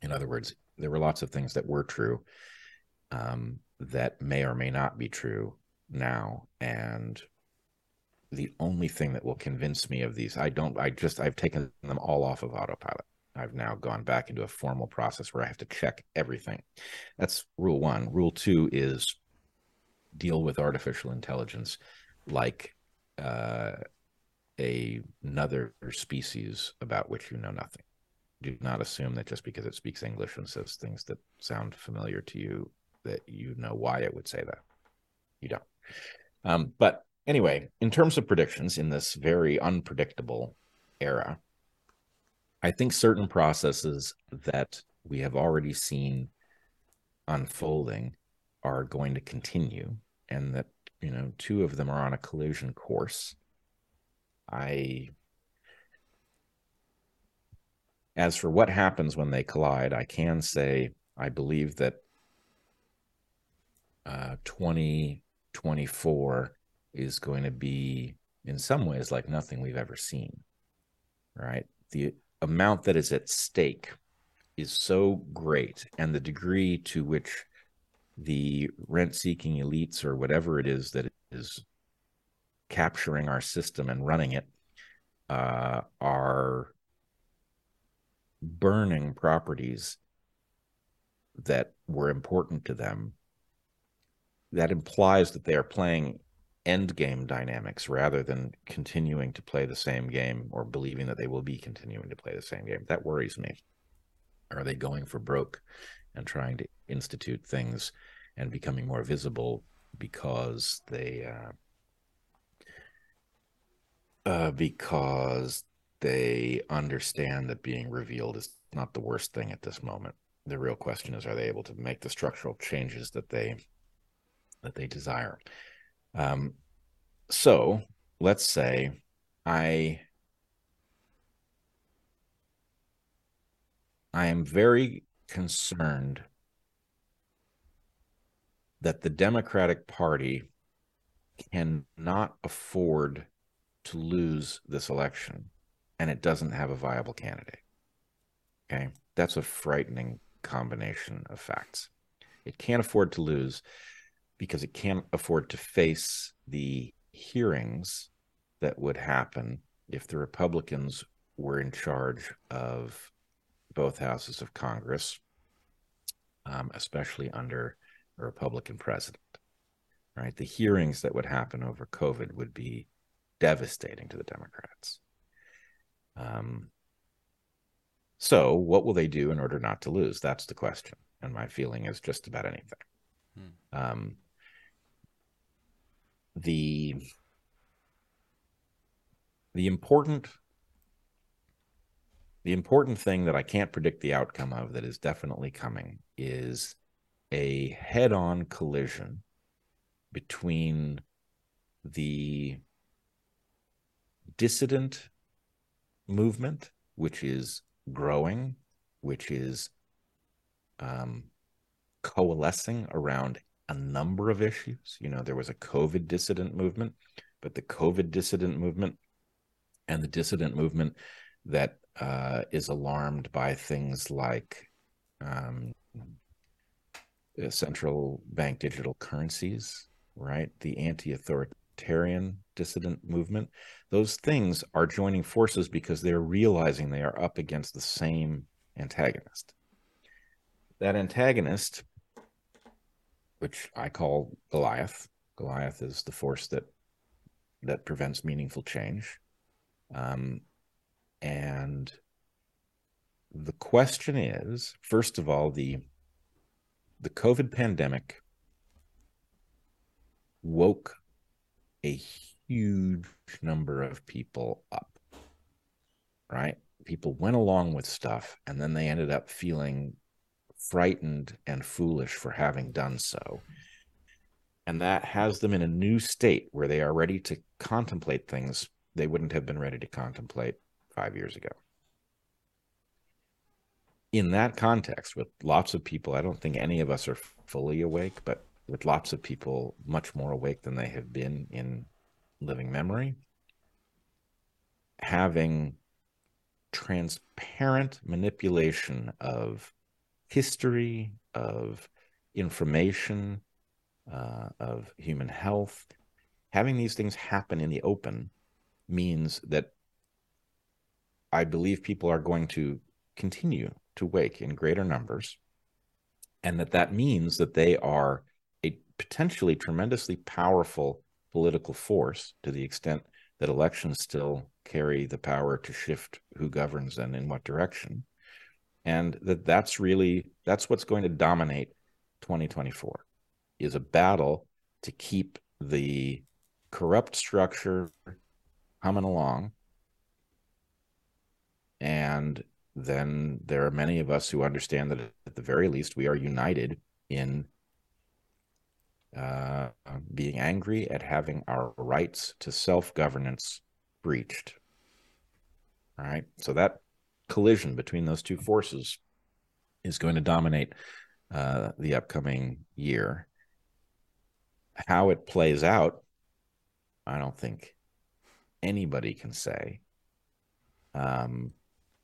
In other words, there were lots of things that were true um, that may or may not be true now. And the only thing that will convince me of these, I don't, I just, I've taken them all off of autopilot. I've now gone back into a formal process where I have to check everything. That's rule one. Rule two is deal with artificial intelligence like uh, a, another species about which you know nothing. Do not assume that just because it speaks English and says things that sound familiar to you, that you know why it would say that. You don't. Um, but anyway, in terms of predictions in this very unpredictable era, I think certain processes that we have already seen unfolding are going to continue, and that you know two of them are on a collision course. I as for what happens when they collide, I can say I believe that uh, 2024 is going to be, in some ways, like nothing we've ever seen. Right? The amount that is at stake is so great, and the degree to which the rent seeking elites or whatever it is that is capturing our system and running it uh, are burning properties that were important to them that implies that they are playing end game dynamics rather than continuing to play the same game or believing that they will be continuing to play the same game. That worries me. Are they going for broke and trying to institute things and becoming more visible because they uh, uh, because they understand that being revealed is not the worst thing at this moment. The real question is, are they able to make the structural changes that they that they desire? Um, so let's say I I am very concerned that the Democratic Party cannot afford to lose this election and it doesn't have a viable candidate. Okay. That's a frightening combination of facts. It can't afford to lose because it can't afford to face the hearings that would happen if the Republicans were in charge of both houses of Congress, um, especially under a Republican president. Right, the hearings that would happen over COVID would be devastating to the Democrats. Um, so, what will they do in order not to lose? That's the question. And my feeling is just about anything. Hmm. Um, the the important the important thing that I can't predict the outcome of that is definitely coming is a head-on collision between the dissident movement, which is growing, which is um, coalescing around a number of issues. You know, there was a COVID dissident movement, but the COVID dissident movement and the dissident movement that uh, is alarmed by things like um, central bank digital currencies, right? The anti authoritarian dissident movement. Those things are joining forces because they're realizing they are up against the same antagonist. That antagonist which I call Goliath. Goliath is the force that that prevents meaningful change. Um, and the question is, first of all, the the COVID pandemic woke a huge number of people up. Right? People went along with stuff and then they ended up feeling frightened and foolish for having done so. And that has them in a new state where they are ready to contemplate things they wouldn't have been ready to contemplate five years ago. In that context, with lots of people, I don't think any of us are fully awake, but with lots of people much more awake than they have been in living memory, having transparent manipulation of history, of information, uh, of human health, having these things happen in the open means that I believe people are going to continue to wake in greater numbers, and that that means that they are a potentially tremendously powerful political force to the extent that elections still carry the power to shift who governs and in what direction and that that's really that's what's going to dominate 2024 is a battle to keep the corrupt structure humming along. And then there are many of us who understand that at the very least we are united in uh, being angry at having our rights to self-governance breached. All right? So that collision between those two forces is going to dominate uh, the upcoming year. How it plays out, I don't think anybody can say. Um,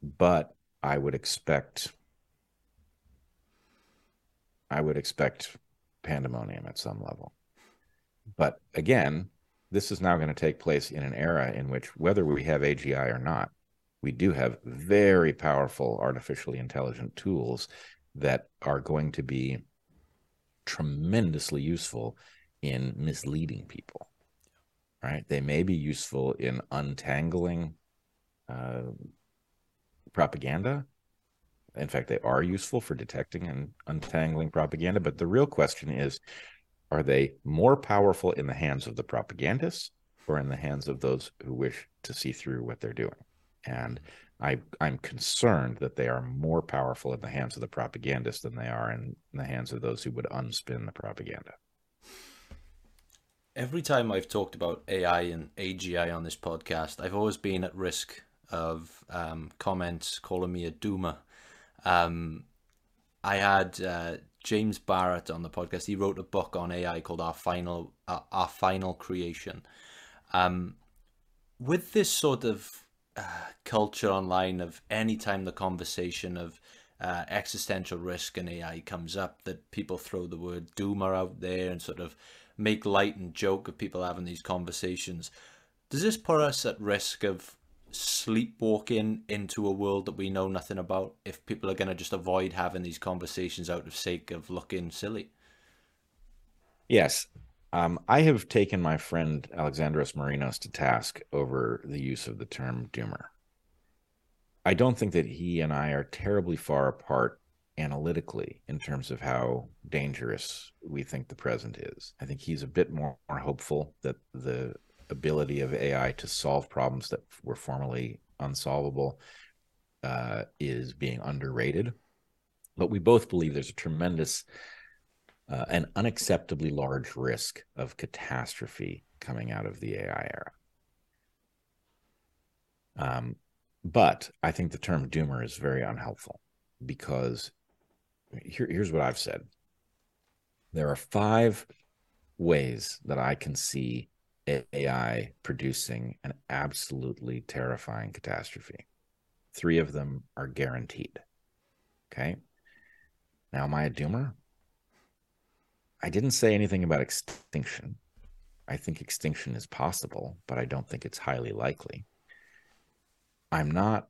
but I would expect, I would expect pandemonium at some level. But again, this is now going to take place in an era in which, whether we have AGI or not, we do have very powerful artificially intelligent tools that are going to be tremendously useful in misleading people right? They may be useful in untangling uh, propaganda. In fact they are useful for detecting and untangling propaganda but the real question is are they more powerful in the hands of the propagandists or in the hands of those who wish to see through what they're doing and I, I'm concerned that they are more powerful in the hands of the propagandists than they are in, the hands of those who would unspin the propaganda. Every time I've talked about AI and AGI on this podcast, I've always been at risk of um, comments calling me a doomer. Um, I had uh, James Barrat on the podcast. He wrote a book on AI called Our Final uh, Our Final Creation. Um, with this sort of culture online of anytime the conversation of uh, existential risk and AI comes up, that people throw the word doomer out there and sort of make light and joke of people having these conversations. Does this put us at risk of sleepwalking into a world that we know nothing about if people are going to just avoid having these conversations out of sake of looking silly? Yes. Um, I have taken my friend Alexandros Marinos to task over the use of the term doomer. I don't think that he and I are terribly far apart analytically in terms of how dangerous we think the present is. I think he's a bit more, more hopeful that the ability of AI to solve problems that were formerly unsolvable uh, is being underrated. But we both believe there's a tremendous uh, an unacceptably large risk of catastrophe coming out of the AI era. Um, but I think the term doomer is very unhelpful because here, here's what I've said there are five ways that I can see AI producing an absolutely terrifying catastrophe. Three of them are guaranteed. Okay. Now, am I a doomer? I didn't say anything about extinction. I think extinction is possible, but I don't think it's highly likely. I'm not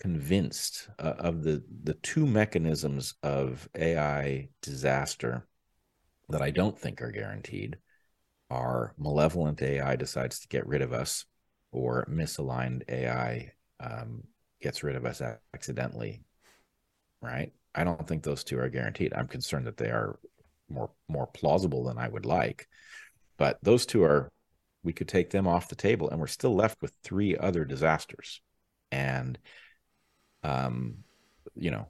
convinced uh, of the the two mechanisms of AI disaster that I don't think are guaranteed are malevolent AI decides to get rid of us or misaligned AI um, gets rid of us accidentally, right? I don't think those two are guaranteed. I'm concerned that they are more more plausible than I would like. But those two are we could take them off the table and we're still left with three other disasters. And um you know,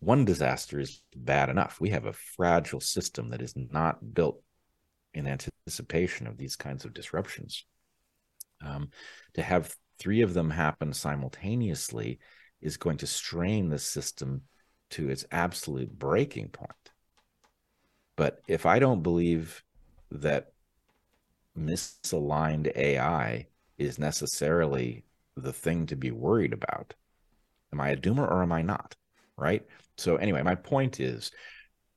one disaster is bad enough. We have a fragile system that is not built in anticipation of these kinds of disruptions. Um, to have three of them happen simultaneously is going to strain the system to its absolute breaking point. But if I don't believe that misaligned AI is necessarily the thing to be worried about, am I a doomer or am I not? Right. So, anyway, my point is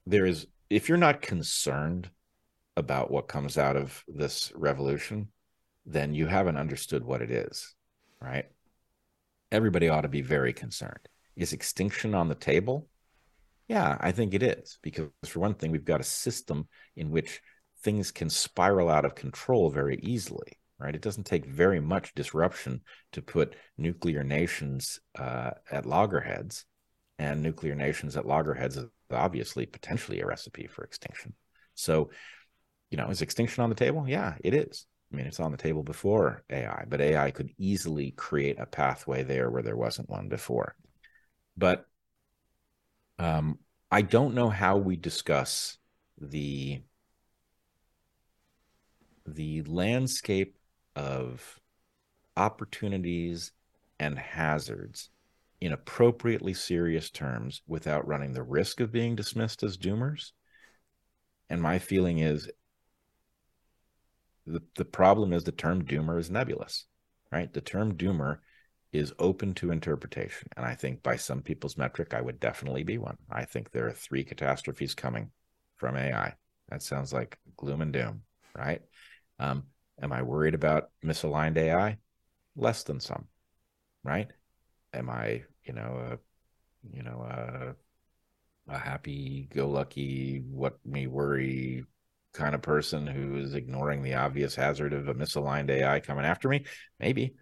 there is, if you're not concerned about what comes out of this revolution, then you haven't understood what it is. Right. Everybody ought to be very concerned. Is extinction on the table? Yeah, I think it is. Because, for one thing, we've got a system in which things can spiral out of control very easily right? It doesn't take very much disruption to put nuclear nations uh, at loggerheads and nuclear nations at loggerheads is obviously potentially a recipe for extinction. So you know is extinction on the table? Yeah it is. I mean it's on the table before ai but ai could easily create a pathway there where there wasn't one before. But um, i don't know how we discuss the the landscape of opportunities and hazards in appropriately serious terms without running the risk of being dismissed as doomers. And my feeling is the, the problem is the term doomer is nebulous, right? The term doomer is open to interpretation. And I think by some people's metric, I would definitely be one. I think there are three catastrophes coming from AI. That sounds like gloom and doom, right? Um, am I worried about misaligned AI? Less than some, right? Am I, you know, a, you know, a, a happy-go-lucky, what me worry kind of person who is ignoring the obvious hazard of a misaligned AI coming after me? Maybe,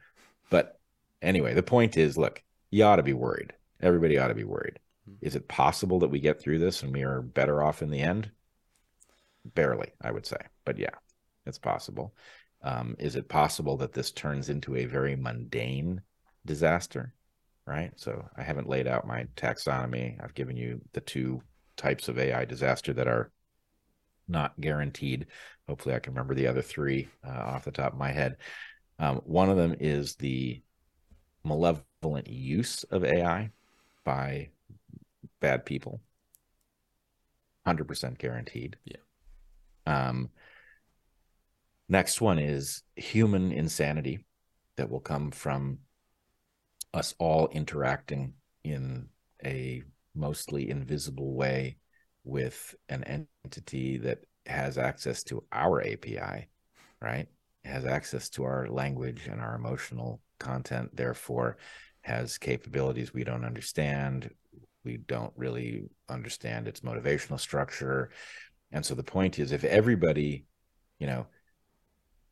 but anyway, the point is, look, you ought to be worried. Everybody ought to be worried. Is it possible that we get through this and we are better off in the end? Barely, I would say, but yeah. It's possible. Um, is it possible that this turns into a very mundane disaster? Right. So I haven't laid out my taxonomy. I've given you the two types of AI disaster that are not guaranteed. Hopefully, I can remember the other three uh, off the top of my head. Um, one of them is the malevolent use of AI by bad people. 100% guaranteed. Yeah. Um, Next one is human insanity that will come from us all interacting in a mostly invisible way with an entity that has access to our API, right? has access to our language and our emotional content, therefore has capabilities we don't understand. We don't really understand its motivational structure. And so the point is if everybody, you know,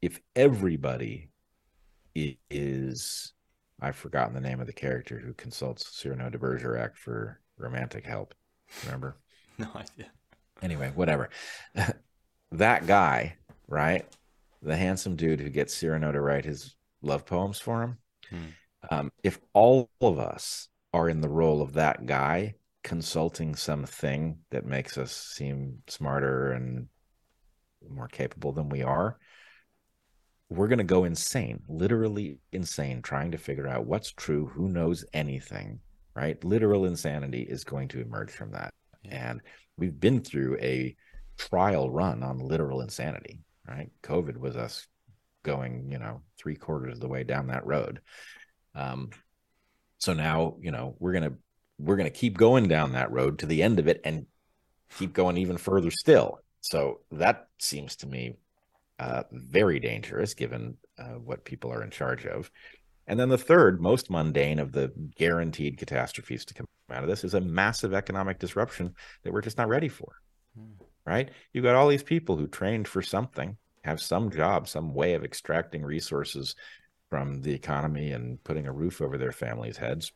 if everybody is I've forgotten the name of the character who consults Cyrano de Bergerac for romantic help. Remember? no idea. Anyway, whatever. that guy, right? The handsome dude who gets Cyrano to write his love poems for him. Hmm. Um, if all of us are in the role of that guy consulting something that makes us seem smarter and more capable than we are, we're going to go insane, literally insane, trying to figure out what's true, who knows anything, right? Literal insanity is going to emerge from that. Yeah. And we've been through a trial run on literal insanity, right? COVID was us going, you know, three quarters of the way down that road. Um, so now, you know, we're going to, we're to keep going down that road to the end of it and keep going even further still. So that seems to me uh, very dangerous given uh, what people are in charge of. And then the third, most mundane of the guaranteed catastrophes to come out of this is a massive economic disruption that we're just not ready for. Hmm. Right? You've got all these people who trained for something, have some job, some way of extracting resources from the economy and putting a roof over their families' heads.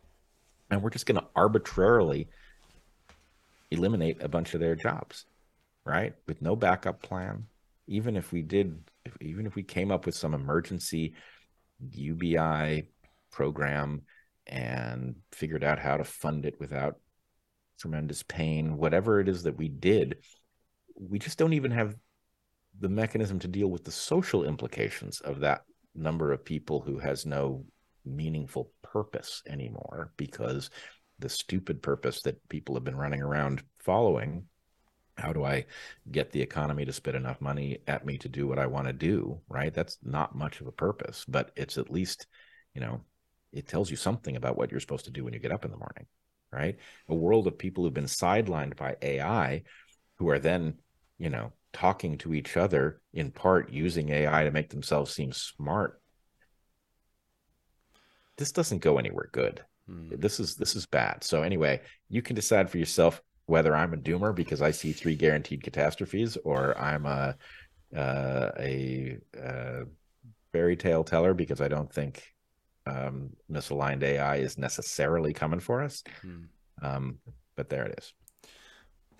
And we're just going to arbitrarily eliminate a bunch of their jobs, right? With no backup plan, even if we did, if, even if we came up with some emergency UBI program and figured out how to fund it without tremendous pain, whatever it is that we did, we just don't even have the mechanism to deal with the social implications of that number of people who has no meaningful purpose anymore because the stupid purpose that people have been running around following how do i get the economy to spit enough money at me to do what i want to do right? That's not much of a purpose but it's at least you know it tells you something about what you're supposed to do when you get up in the morning right? A world of people who've been sidelined by ai who are then you know talking to each other in part using ai to make themselves seem smart. This doesn't go anywhere good. Hmm. this is this is bad. So anyway you can decide for yourself whether i'm a doomer because i see three guaranteed catastrophes or i'm a uh, a uh, fairy tale teller because i don't think um, misaligned ai is necessarily coming for us. Hmm. um, but there it is.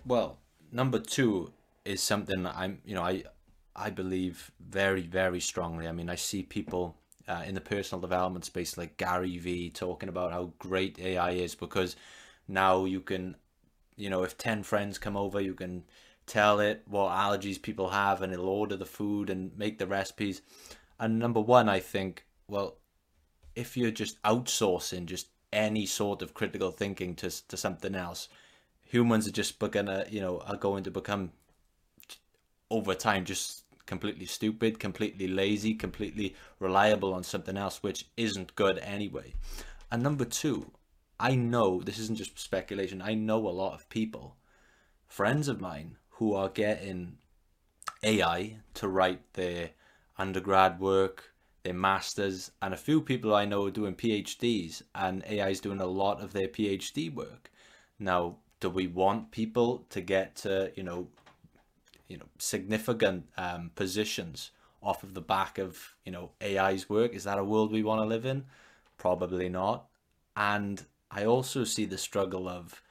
Well, number two is something I'm, you know, I, I believe very, very strongly. I mean, I see people uh, in the personal development space like Gary Vee talking about how great AI is because now you can, you know, if 10 friends come over, you can tell it what allergies people have and it'll order the food and make the recipes. And number one, I think, well, if you're just outsourcing just any sort of critical thinking to, to something else, humans are just gonna you know are going to become over time just completely stupid completely lazy completely reliable on something else which isn't good anyway. And number two i know this isn't just speculation i know a lot of people friends of mine who are getting ai to write their undergrad work their masters and a few people i know are doing phds and ai is doing a lot of their phd work. Now do we want people to get to you know you know significant um, positions off of the back of you know AI's work. Is that a world we want to live in? Probably not. And I also see the struggle of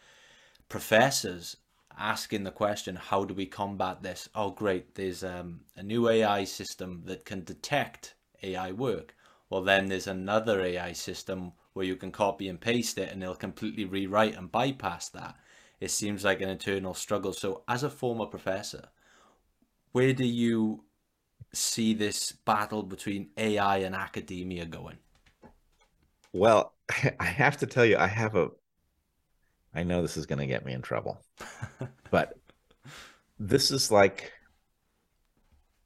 professors asking the question how do we combat this? Oh great there's um, a new AI system that can detect AI work. Well then there's another AI system where you can copy and paste it and it'll completely rewrite and bypass that. It seems like an eternal struggle. So, as a former professor, where do you see this battle between AI and academia going? Well, I have to tell you, I have a. I know this is going to get me in trouble, but this is like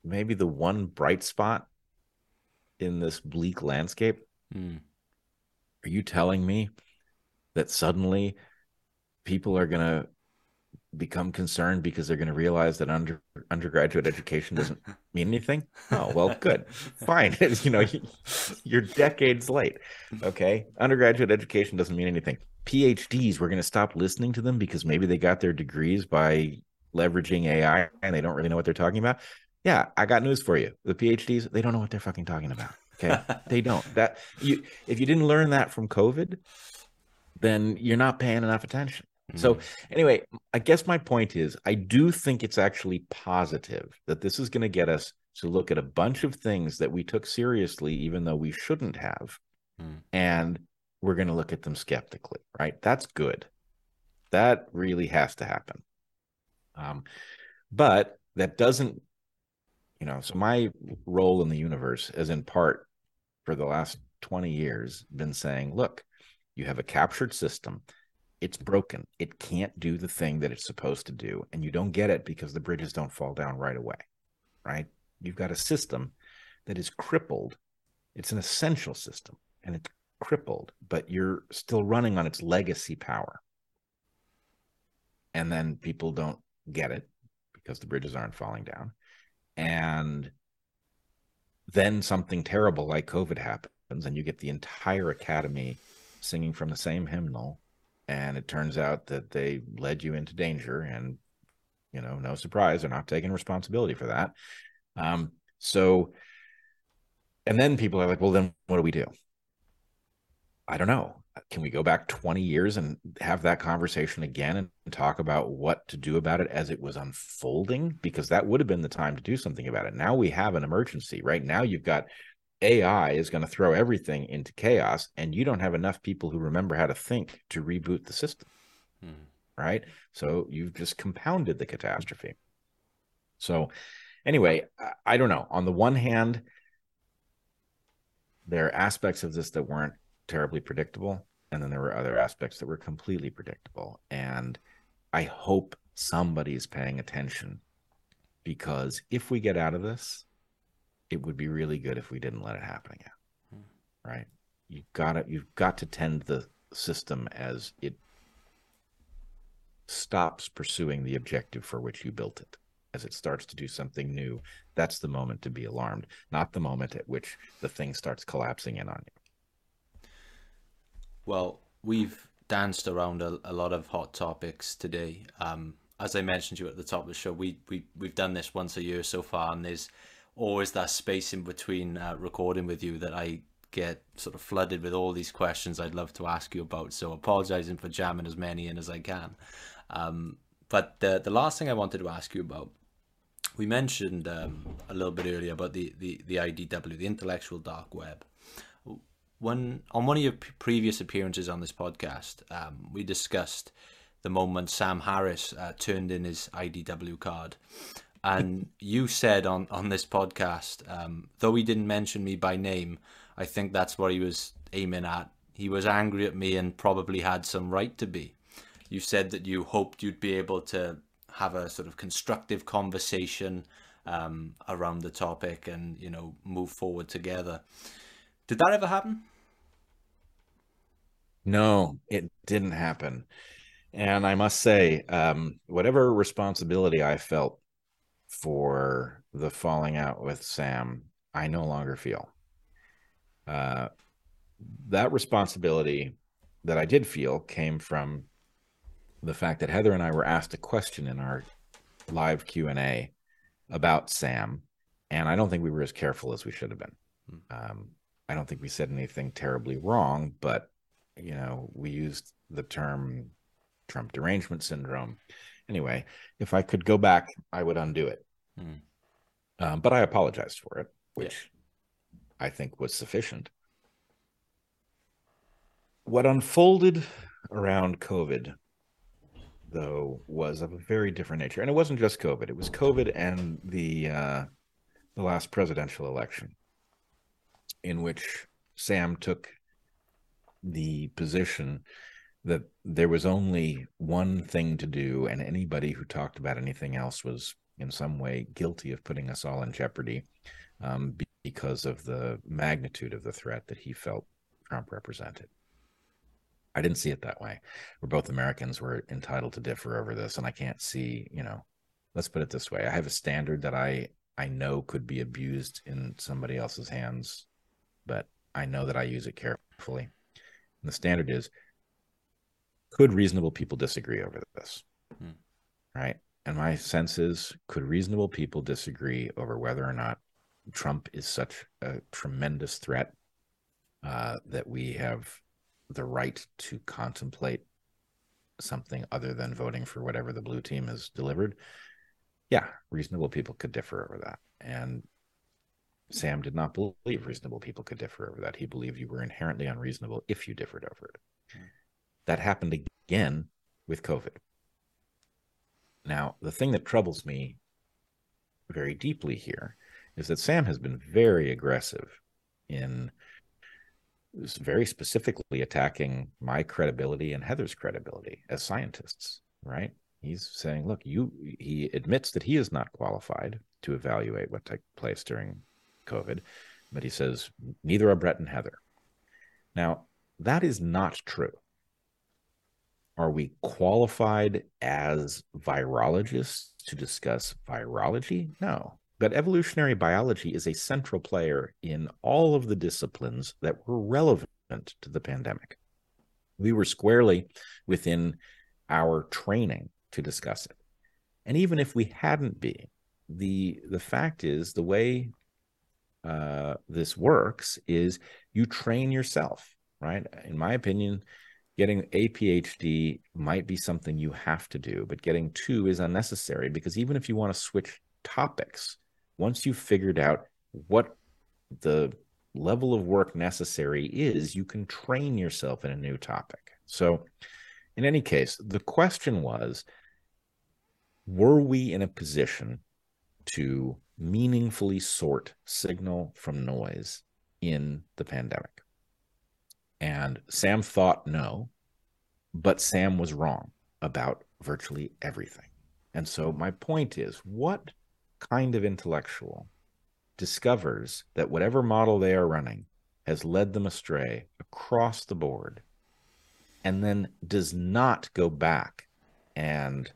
maybe the one bright spot in this bleak landscape. Hmm. Are you telling me that suddenly people are going to become concerned because they're going to realize that under undergraduate education doesn't mean anything? Oh, well, good. Fine. you know, you're decades late. Okay. Undergraduate education doesn't mean anything. PhDs, we're going to stop listening to them because maybe they got their degrees by leveraging AI and they don't really know what they're talking about. Yeah, I got news for you. The PhDs, they don't know what they're fucking talking about. Okay. they don't. That you if you didn't learn that from COVID, then you're not paying enough attention. So anyway, I guess my point is I do think it's actually positive that this is going to get us to look at a bunch of things that we took seriously even though we shouldn't have. Hmm. And we're going to look at them skeptically, right? That's good. That really has to happen. Um, but that doesn't, you know, so my role in the universe has in part for the last 20 years been saying, look, you have a captured system. It's broken. It can't do the thing that it's supposed to do. And you don't get it because the bridges don't fall down right away, right? You've got a system that is crippled. It's an essential system and it's crippled, but you're still running on its legacy power. And then people don't get it because the bridges aren't falling down. And then something terrible like COVID happens, and you get the entire academy singing from the same hymnal. And it turns out that they led you into danger. And, you know, no surprise, they're not taking responsibility for that. Um, so, and then people are like, well, then what do we do? I don't know. Can we go back 20 years and have that conversation again and talk about what to do about it as it was unfolding? Because that would have been the time to do something about it. Now we have an emergency. Right now, you've got AI is going to throw everything into chaos, and you don't have enough people who remember how to think to reboot the system. Hmm. Right. So you've just compounded the catastrophe. So, anyway, I, I don't know. On the one hand, there are aspects of this that weren't terribly predictable, and then there were other aspects that were completely predictable. And I hope somebody's paying attention because if we get out of this, it would be really good if we didn't let it happen again. Right? You've got to you've got to tend the system as it stops pursuing the objective for which you built it as it starts to do something new that's the moment to be alarmed not the moment at which the thing starts collapsing in on you well we've danced around a, a lot of hot topics today um, as i mentioned to you at the top of the show we, we we've done this once a year so far and there's always that space in between uh, recording with you that i get sort of flooded with all these questions I'd love to ask you about. So apologizing for jamming as many in as I can. Um, but the the last thing I wanted to ask you about, we mentioned um, a little bit earlier about the, the, the IDW, the intellectual dark web. When on one of your previous appearances on this podcast, um, we discussed the moment Sam Harris uh, turned in his IDW card. And you said on, on this podcast, um, though he didn't mention me by name, I think that's what he was aiming at. He was angry at me and probably had some right to be you said that you hoped you'd be able to have a sort of constructive conversation um, around the topic and you know move forward together. Did that ever happen? No, it didn't happen. And I must say, um, whatever responsibility I felt for the falling out with Sam, I no longer feel. Uh, that responsibility that I did feel came from the fact that Heather and I were asked a question in our live Q and A about Sam, and I don't think we were as careful as we should have been. Hmm. Um, I don't think we said anything terribly wrong, but you know, we used the term Trump derangement syndrome. Anyway, if I could go back, I would undo it. Mm. Um, but I apologized for it, which yeah. I think was sufficient. What unfolded around COVID though was of a very different nature, and it wasn't just COVID. It was COVID and the uh, the last presidential election, in which Sam took the position that there was only one thing to do, and anybody who talked about anything else was in some way guilty of putting us all in jeopardy um, because of the magnitude of the threat that he felt Trump represented. I didn't see it that way. We're both Americans. We're entitled to differ over this, and I can't see. You know, let's put it this way: I have a standard that I I know could be abused in somebody else's hands, but I know that I use it carefully. And the standard is: could reasonable people disagree over this? Hmm. Right. And my sense is: could reasonable people disagree over whether or not Trump is such a tremendous threat uh, that we have the right to contemplate something other than voting for whatever the blue team has delivered, yeah, reasonable people could differ over that. And Sam did not believe reasonable people could differ over that. He believed you were inherently unreasonable if you differed over it. Mm. That happened again with COVID. Now, the thing that troubles me very deeply here is that Sam has been very aggressive in very specifically attacking my credibility and Heather's credibility as scientists, right? He's saying, look, you he admits that he is not qualified to evaluate what took place during COVID, but he says neither are Bret and Heather. Now, that is not true. Are we qualified as virologists to discuss virology? No. But evolutionary biology is a central player in all of the disciplines that were relevant to the pandemic. We were squarely within our training to discuss it. And even if we hadn't been, the the fact is the way uh, this works is you train yourself, right? In my opinion, getting a PhD might be something you have to do, but getting two is unnecessary because even if you want to switch topics, once you've figured out what the level of work necessary is, you can train yourself in a new topic. So, in any case, the question was were we in a position to meaningfully sort signal from noise in the pandemic. And Sam thought no, but Sam was wrong about virtually everything. And so my point is what kind of intellectual discovers that whatever model they are running has led them astray across the board and then does not go back and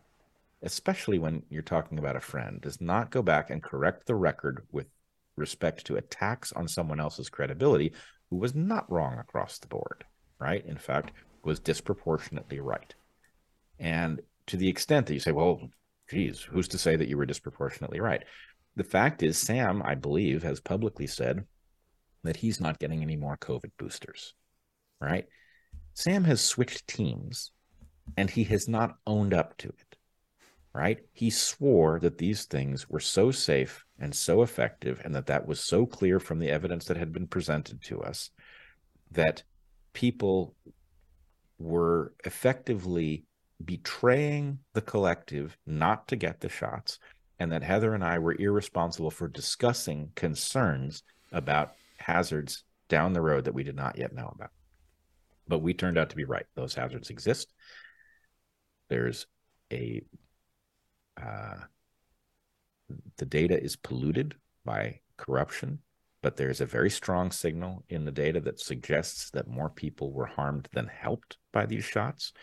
especially when you're talking about a friend does not go back and correct the record with respect to attacks on someone else's credibility who was not wrong across the board right? In fact was disproportionately right. And to the extent that you say well geez who's to say that you were disproportionately right? The fact is sam i believe has publicly said that he's not getting any more covid boosters right? Sam has switched teams and he has not owned up to it right? He swore that these things were so safe and so effective, and that that was so clear from the evidence that had been presented to us that people were effectively betraying the collective not to get the shots, and that Heather and I were irresponsible for discussing concerns about hazards down the road that we did not yet know about. But we turned out to be right. Those hazards exist. There's a uh, the data is polluted by corruption, but there's a very strong signal in the data that suggests that more people were harmed than helped by these shots.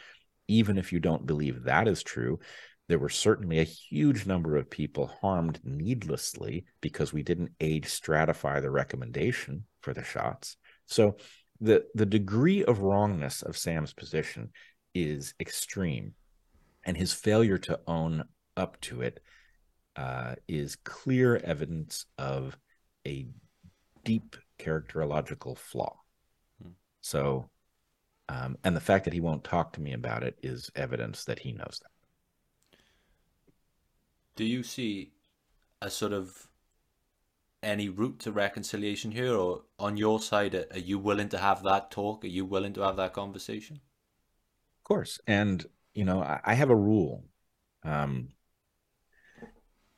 Even if you don't believe that is true, there were certainly a huge number of people harmed needlessly because we didn't age stratify the recommendation for the shots. So the the degree of wrongness of Sam's position is extreme and his failure to own up to it uh, is clear evidence of a deep characterological flaw. Hmm. So, um, and the fact that he won't talk to me about it is evidence that he knows that. Do you see a sort of any route to reconciliation here, or on your side, are you willing to have that talk? Are you willing to have that conversation? Of course, and you know, I, I have a rule. Um,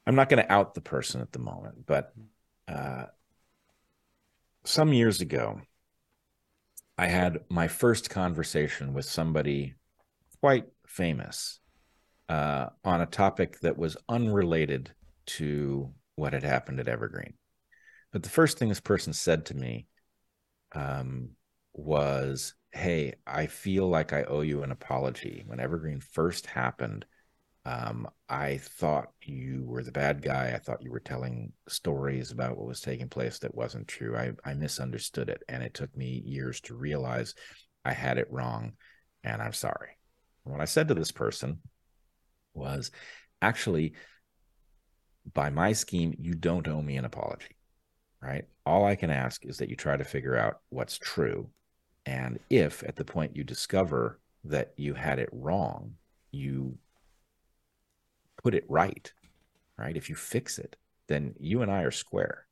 I'm not going to out the person at the moment, but uh, some years ago, I had my first conversation with somebody quite famous uh, on a topic that was unrelated to what had happened at Evergreen. But the first thing this person said to me um, was, Hey, I feel like I owe you an apology. When Evergreen first happened, um, I thought you were the bad guy. I thought you were telling stories about what was taking place that wasn't true. I, I misunderstood it. And it took me years to realize I had it wrong. And I'm sorry. And what I said to this person was actually, by my scheme, you don't owe me an apology, right? All I can ask is that you try to figure out what's true. And if at the point you discover that you had it wrong, you put it right, right? If you fix it, then you and I are square,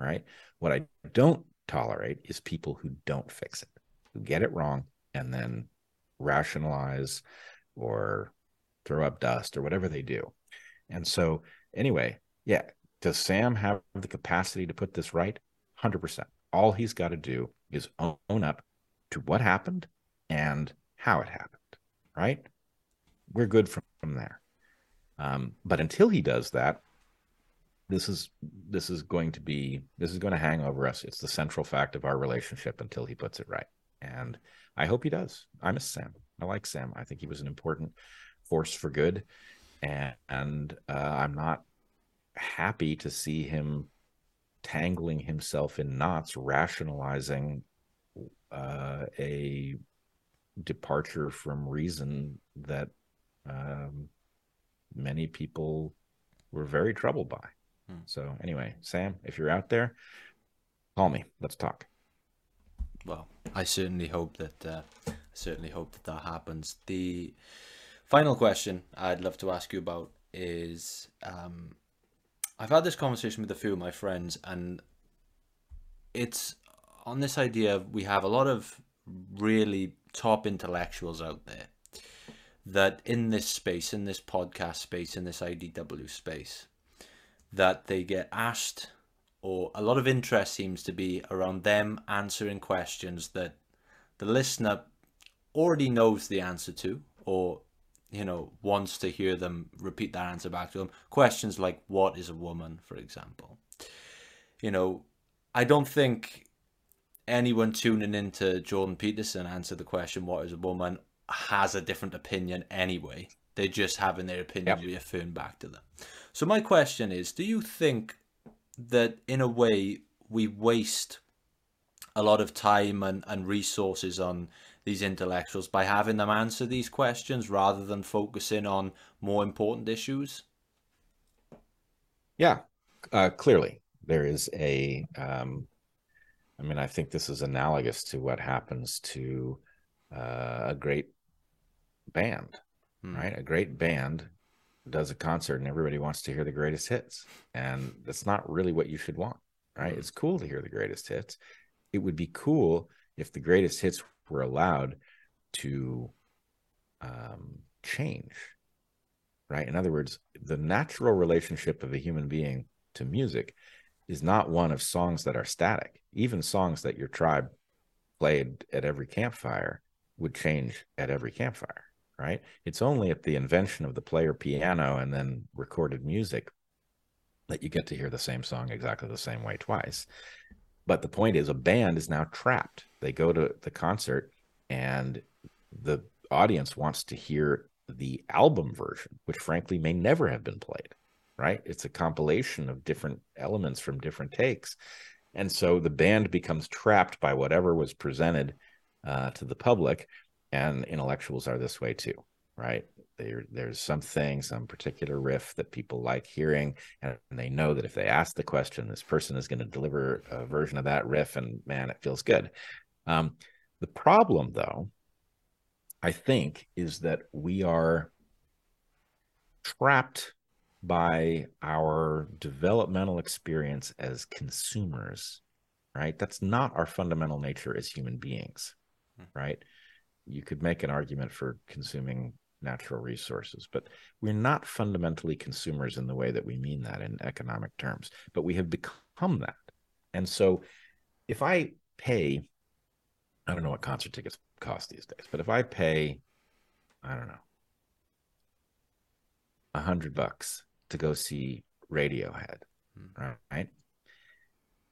right? What I don't tolerate is people who don't fix it, who get it wrong and then rationalize or throw up dust or whatever they do. And so, anyway, yeah, does Sam have the capacity to put this right? 100%. All he's got to do is own up to what happened and how it happened, right? We're good from, from there. Um, but until he does that, this is this is going to be this is going to hang over us. It's the central fact of our relationship until he puts it right. And I hope he does. I miss Sam. I like Sam. I think he was an important force for good, and, and uh, I'm not happy to see him tangling himself in knots, rationalizing uh, a departure from reason that um, many people were very troubled by. Hmm. So anyway, Sam, if you're out there, call me. Let's talk. Well, I certainly hope that uh, I certainly hope that that happens. The final question I'd love to ask you about is um, I've had this conversation with a few of my friends, and it's on this idea we have a lot of really top intellectuals out there that in this space, in this podcast space, in this IDW space, that they get asked, or a lot of interest seems to be around them answering questions that the listener already knows the answer to, or you know wants to hear them repeat that answer back to them. Questions like "What is a woman?" for example. You know, I don't think anyone tuning into Jordan Peterson answer the question "What is a woman?" Has a different opinion anyway. They're just having their opinion yep. reaffirmed back to them. So my question is, do you think that in a way we waste a lot of time and, and resources on these intellectuals by having them answer these questions rather than focusing on more important issues? Yeah, uh, clearly there is a. Um, I mean, I think this is analogous to what happens to uh, a great band, hmm. right? A great band does a concert and everybody wants to hear the greatest hits. And that's not really what you should want, right? Hmm. It's cool to hear the greatest hits. It would be cool if the greatest hits were allowed to um, change, right? In other words, the natural relationship of a human being to music is not one of songs that are static. Even songs that your tribe played at every campfire would change at every campfire, right? It's only at the invention of the player piano and then recorded music that you get to hear the same song exactly the same way twice. But the point is, a band is now trapped. They go to the concert, and the audience wants to hear the album version, which frankly may never have been played, right? It's a compilation of different elements from different takes. And so the band becomes trapped by whatever was presented uh, to the public. And intellectuals are this way too, right? There, there's something, some particular riff that people like hearing, and they know that if they ask the question, this person is going to deliver a version of that riff, and man, it feels good. Um, the problem, though, I think, is that we are trapped by our developmental experience as consumers, right? That's not our fundamental nature as human beings, hmm. right? You could make an argument for consuming natural resources, but we're not fundamentally consumers in the way that we mean that in economic terms, but we have become that. And so if I pay, I don't know what concert tickets cost these days, but if I pay, I don't know, a hundred bucks to go see Radiohead, mm. right?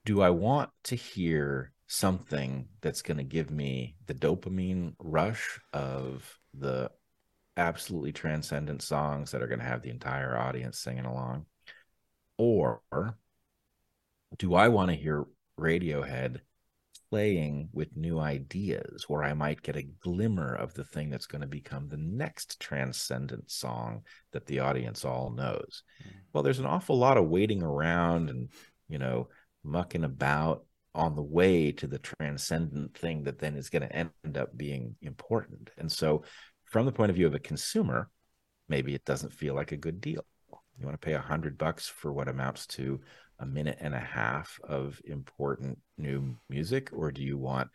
Do I want to hear something that's going to give me the dopamine rush of the absolutely transcendent songs that are going to have the entire audience singing along? Or do I want to hear Radiohead playing with new ideas where I might get a glimmer of the thing that's going to become the next transcendent song that the audience all knows? Mm. Well, there's an awful lot of waiting around and, you know, mucking about on the way to the transcendent thing that then is going to end up being important. And so from the point of view of a consumer, maybe it doesn't feel like a good deal. You want to pay a hundred bucks for what amounts to a minute and a half of important new music, or do you want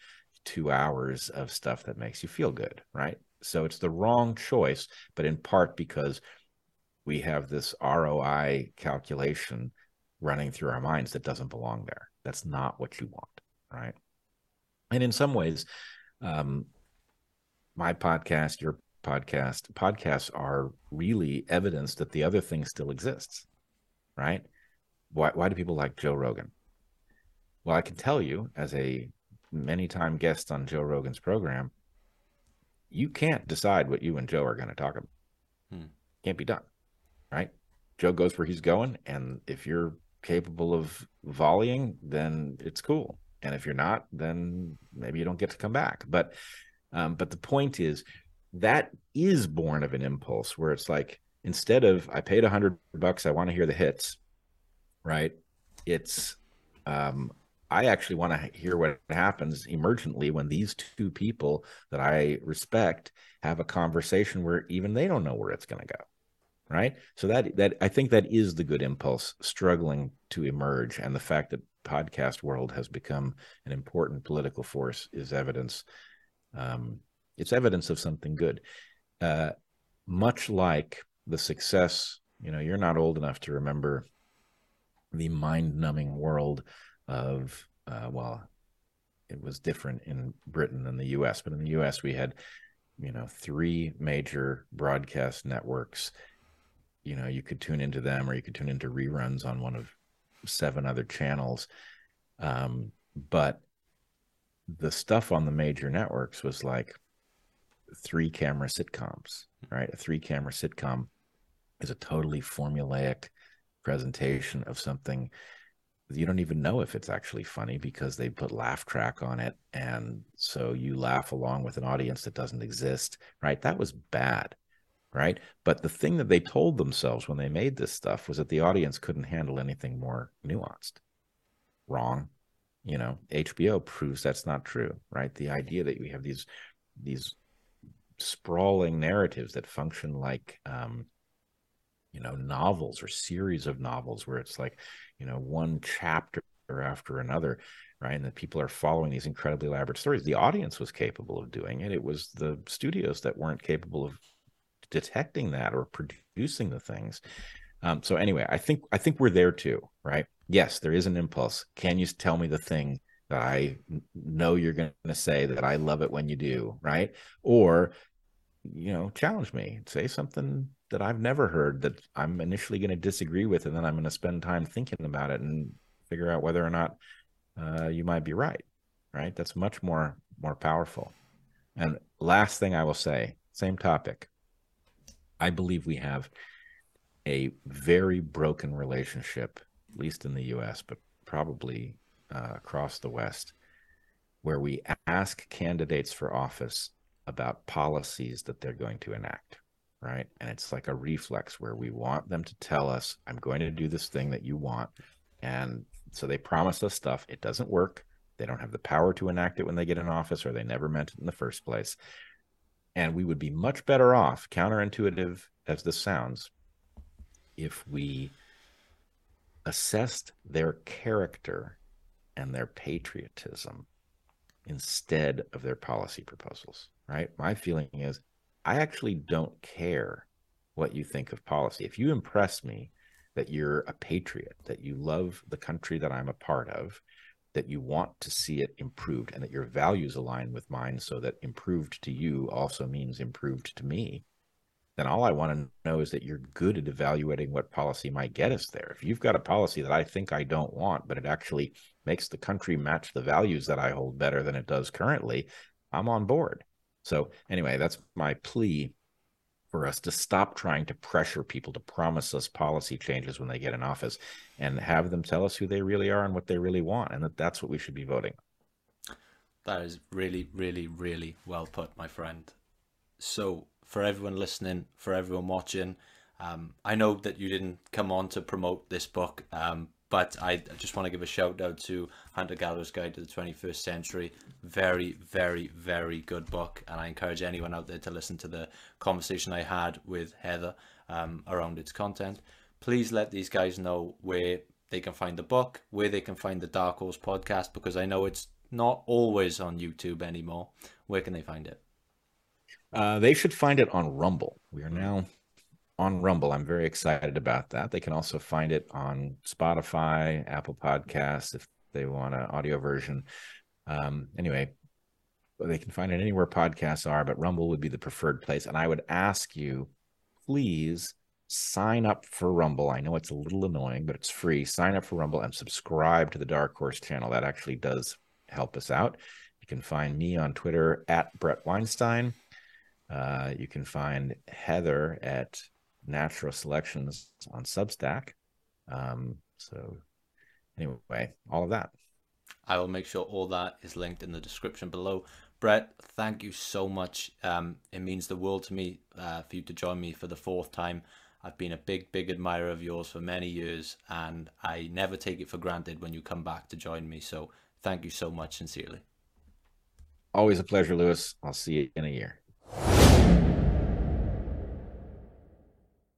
two hours of stuff that makes you feel good? Right. So it's the wrong choice, but in part because we have this ROI calculation running through our minds that doesn't belong there. That's not what you want. Right. And in some ways, um, my podcast, your podcast podcasts are really evidence that the other thing still exists right why, why do people like joe rogan well i can tell you as a many time guest on joe rogan's program you can't decide what you and joe are going to talk about hmm. can't be done right joe goes where he's going and if you're capable of volleying then it's cool and if you're not then maybe you don't get to come back but um, but the point is that is born of an impulse where it's like instead of I paid a hundred bucks, I want to hear the hits, right? It's um, I actually want to hear what happens emergently when these two people that I respect have a conversation where even they don't know where it's going to go. Right. So that that I think that is the good impulse struggling to emerge. And the fact that podcast world has become an important political force is evidence um, it's evidence of something good. Uh, much like the success, you know, you're not old enough to remember the mind-numbing world of uh, well, it was different in Britain than the U.S., but in the U.S. we had you know three major broadcast networks. You know, you could tune into them, or you could tune into reruns on one of seven other channels. Um, but the stuff on the major networks was like three camera sitcoms, right? A three camera sitcom is a totally formulaic presentation of something you don't even know if it's actually funny because they put laugh track on it and so you laugh along with an audience that doesn't exist right that was bad right? But the thing that they told themselves when they made this stuff was that the audience couldn't handle anything more nuanced. Wrong you know? Hbo proves that's not true right? The idea that we have these these sprawling narratives that function like um you know novels or series of novels where it's like you know one chapter after another right? And that people are following these incredibly elaborate stories. The audience was capable of doing it. It was the studios that weren't capable of detecting that or producing the things um, so anyway i think i think we're there too right yes there is an impulse can you tell me the thing that i know you're going to say that i love it when you do right or you know challenge me say something that I've never heard that I'm initially going to disagree with, and then I'm going to spend time thinking about it and figure out whether or not uh, you might be right. Right? That's much more more powerful. And last thing I will say, same topic. I believe we have a very broken relationship, at least in the U.S., but probably uh, across the West, where we ask candidates for office about policies that they're going to enact right? And it's like a reflex where we want them to tell us, I'm going to do this thing that you want. And so they promise us stuff. It doesn't work. They don't have the power to enact it when they get in office, or they never meant it in the first place. And we would be much better off, counterintuitive as this sounds, if we assessed their character and their patriotism instead of their policy proposals, right? My feeling is I actually don't care what you think of policy. If you impress me that you're a patriot, that you love the country that I'm a part of, that you want to see it improved, and that your values align with mine so that improved to you also means improved to me, then all I want to know is that you're good at evaluating what policy might get us there. If you've got a policy that I think I don't want, but it actually makes the country match the values that I hold better than it does currently, I'm on board. So, anyway, that's my plea for us to stop trying to pressure people to promise us policy changes when they get in office and have them tell us who they really are and what they really want and that that's what we should be voting that is really really really well put my friend. So for everyone listening for everyone watching um, i know that you didn't come on to promote this book um, but I just want to give a shout out to Hunter Gatherer's Guide to the 21st Century. Very, very, very good book. And I encourage anyone out there to listen to the conversation I had with Heather um, around its content. Please let these guys know where they can find the book, where they can find the Dark Horse podcast, because I know it's not always on YouTube anymore. Where can they find it? Uh, they should find it on Rumble. We are now on Rumble. I'm very excited about that. They can also find it on Spotify, Apple Podcasts if they want an audio version. Um, anyway, they can find it anywhere podcasts are, but Rumble would be the preferred place. And I would ask you, please sign up for Rumble. I know it's a little annoying, but it's free. Sign up for Rumble and subscribe to the Dark Horse channel. That actually does help us out. You can find me on Twitter at Bret Weinstein. Uh, you can find Heather at natural selections on Substack. Um, so, anyway, all of that. I will make sure all that is linked in the description below. Bret, thank you so much. Um, it means the world to me uh, for you to join me for the fourth time. I've been a big, big admirer of yours for many years, and I never take it for granted when you come back to join me. So, thank you so much, sincerely. Always a pleasure, Lewis. I'll see you in a year.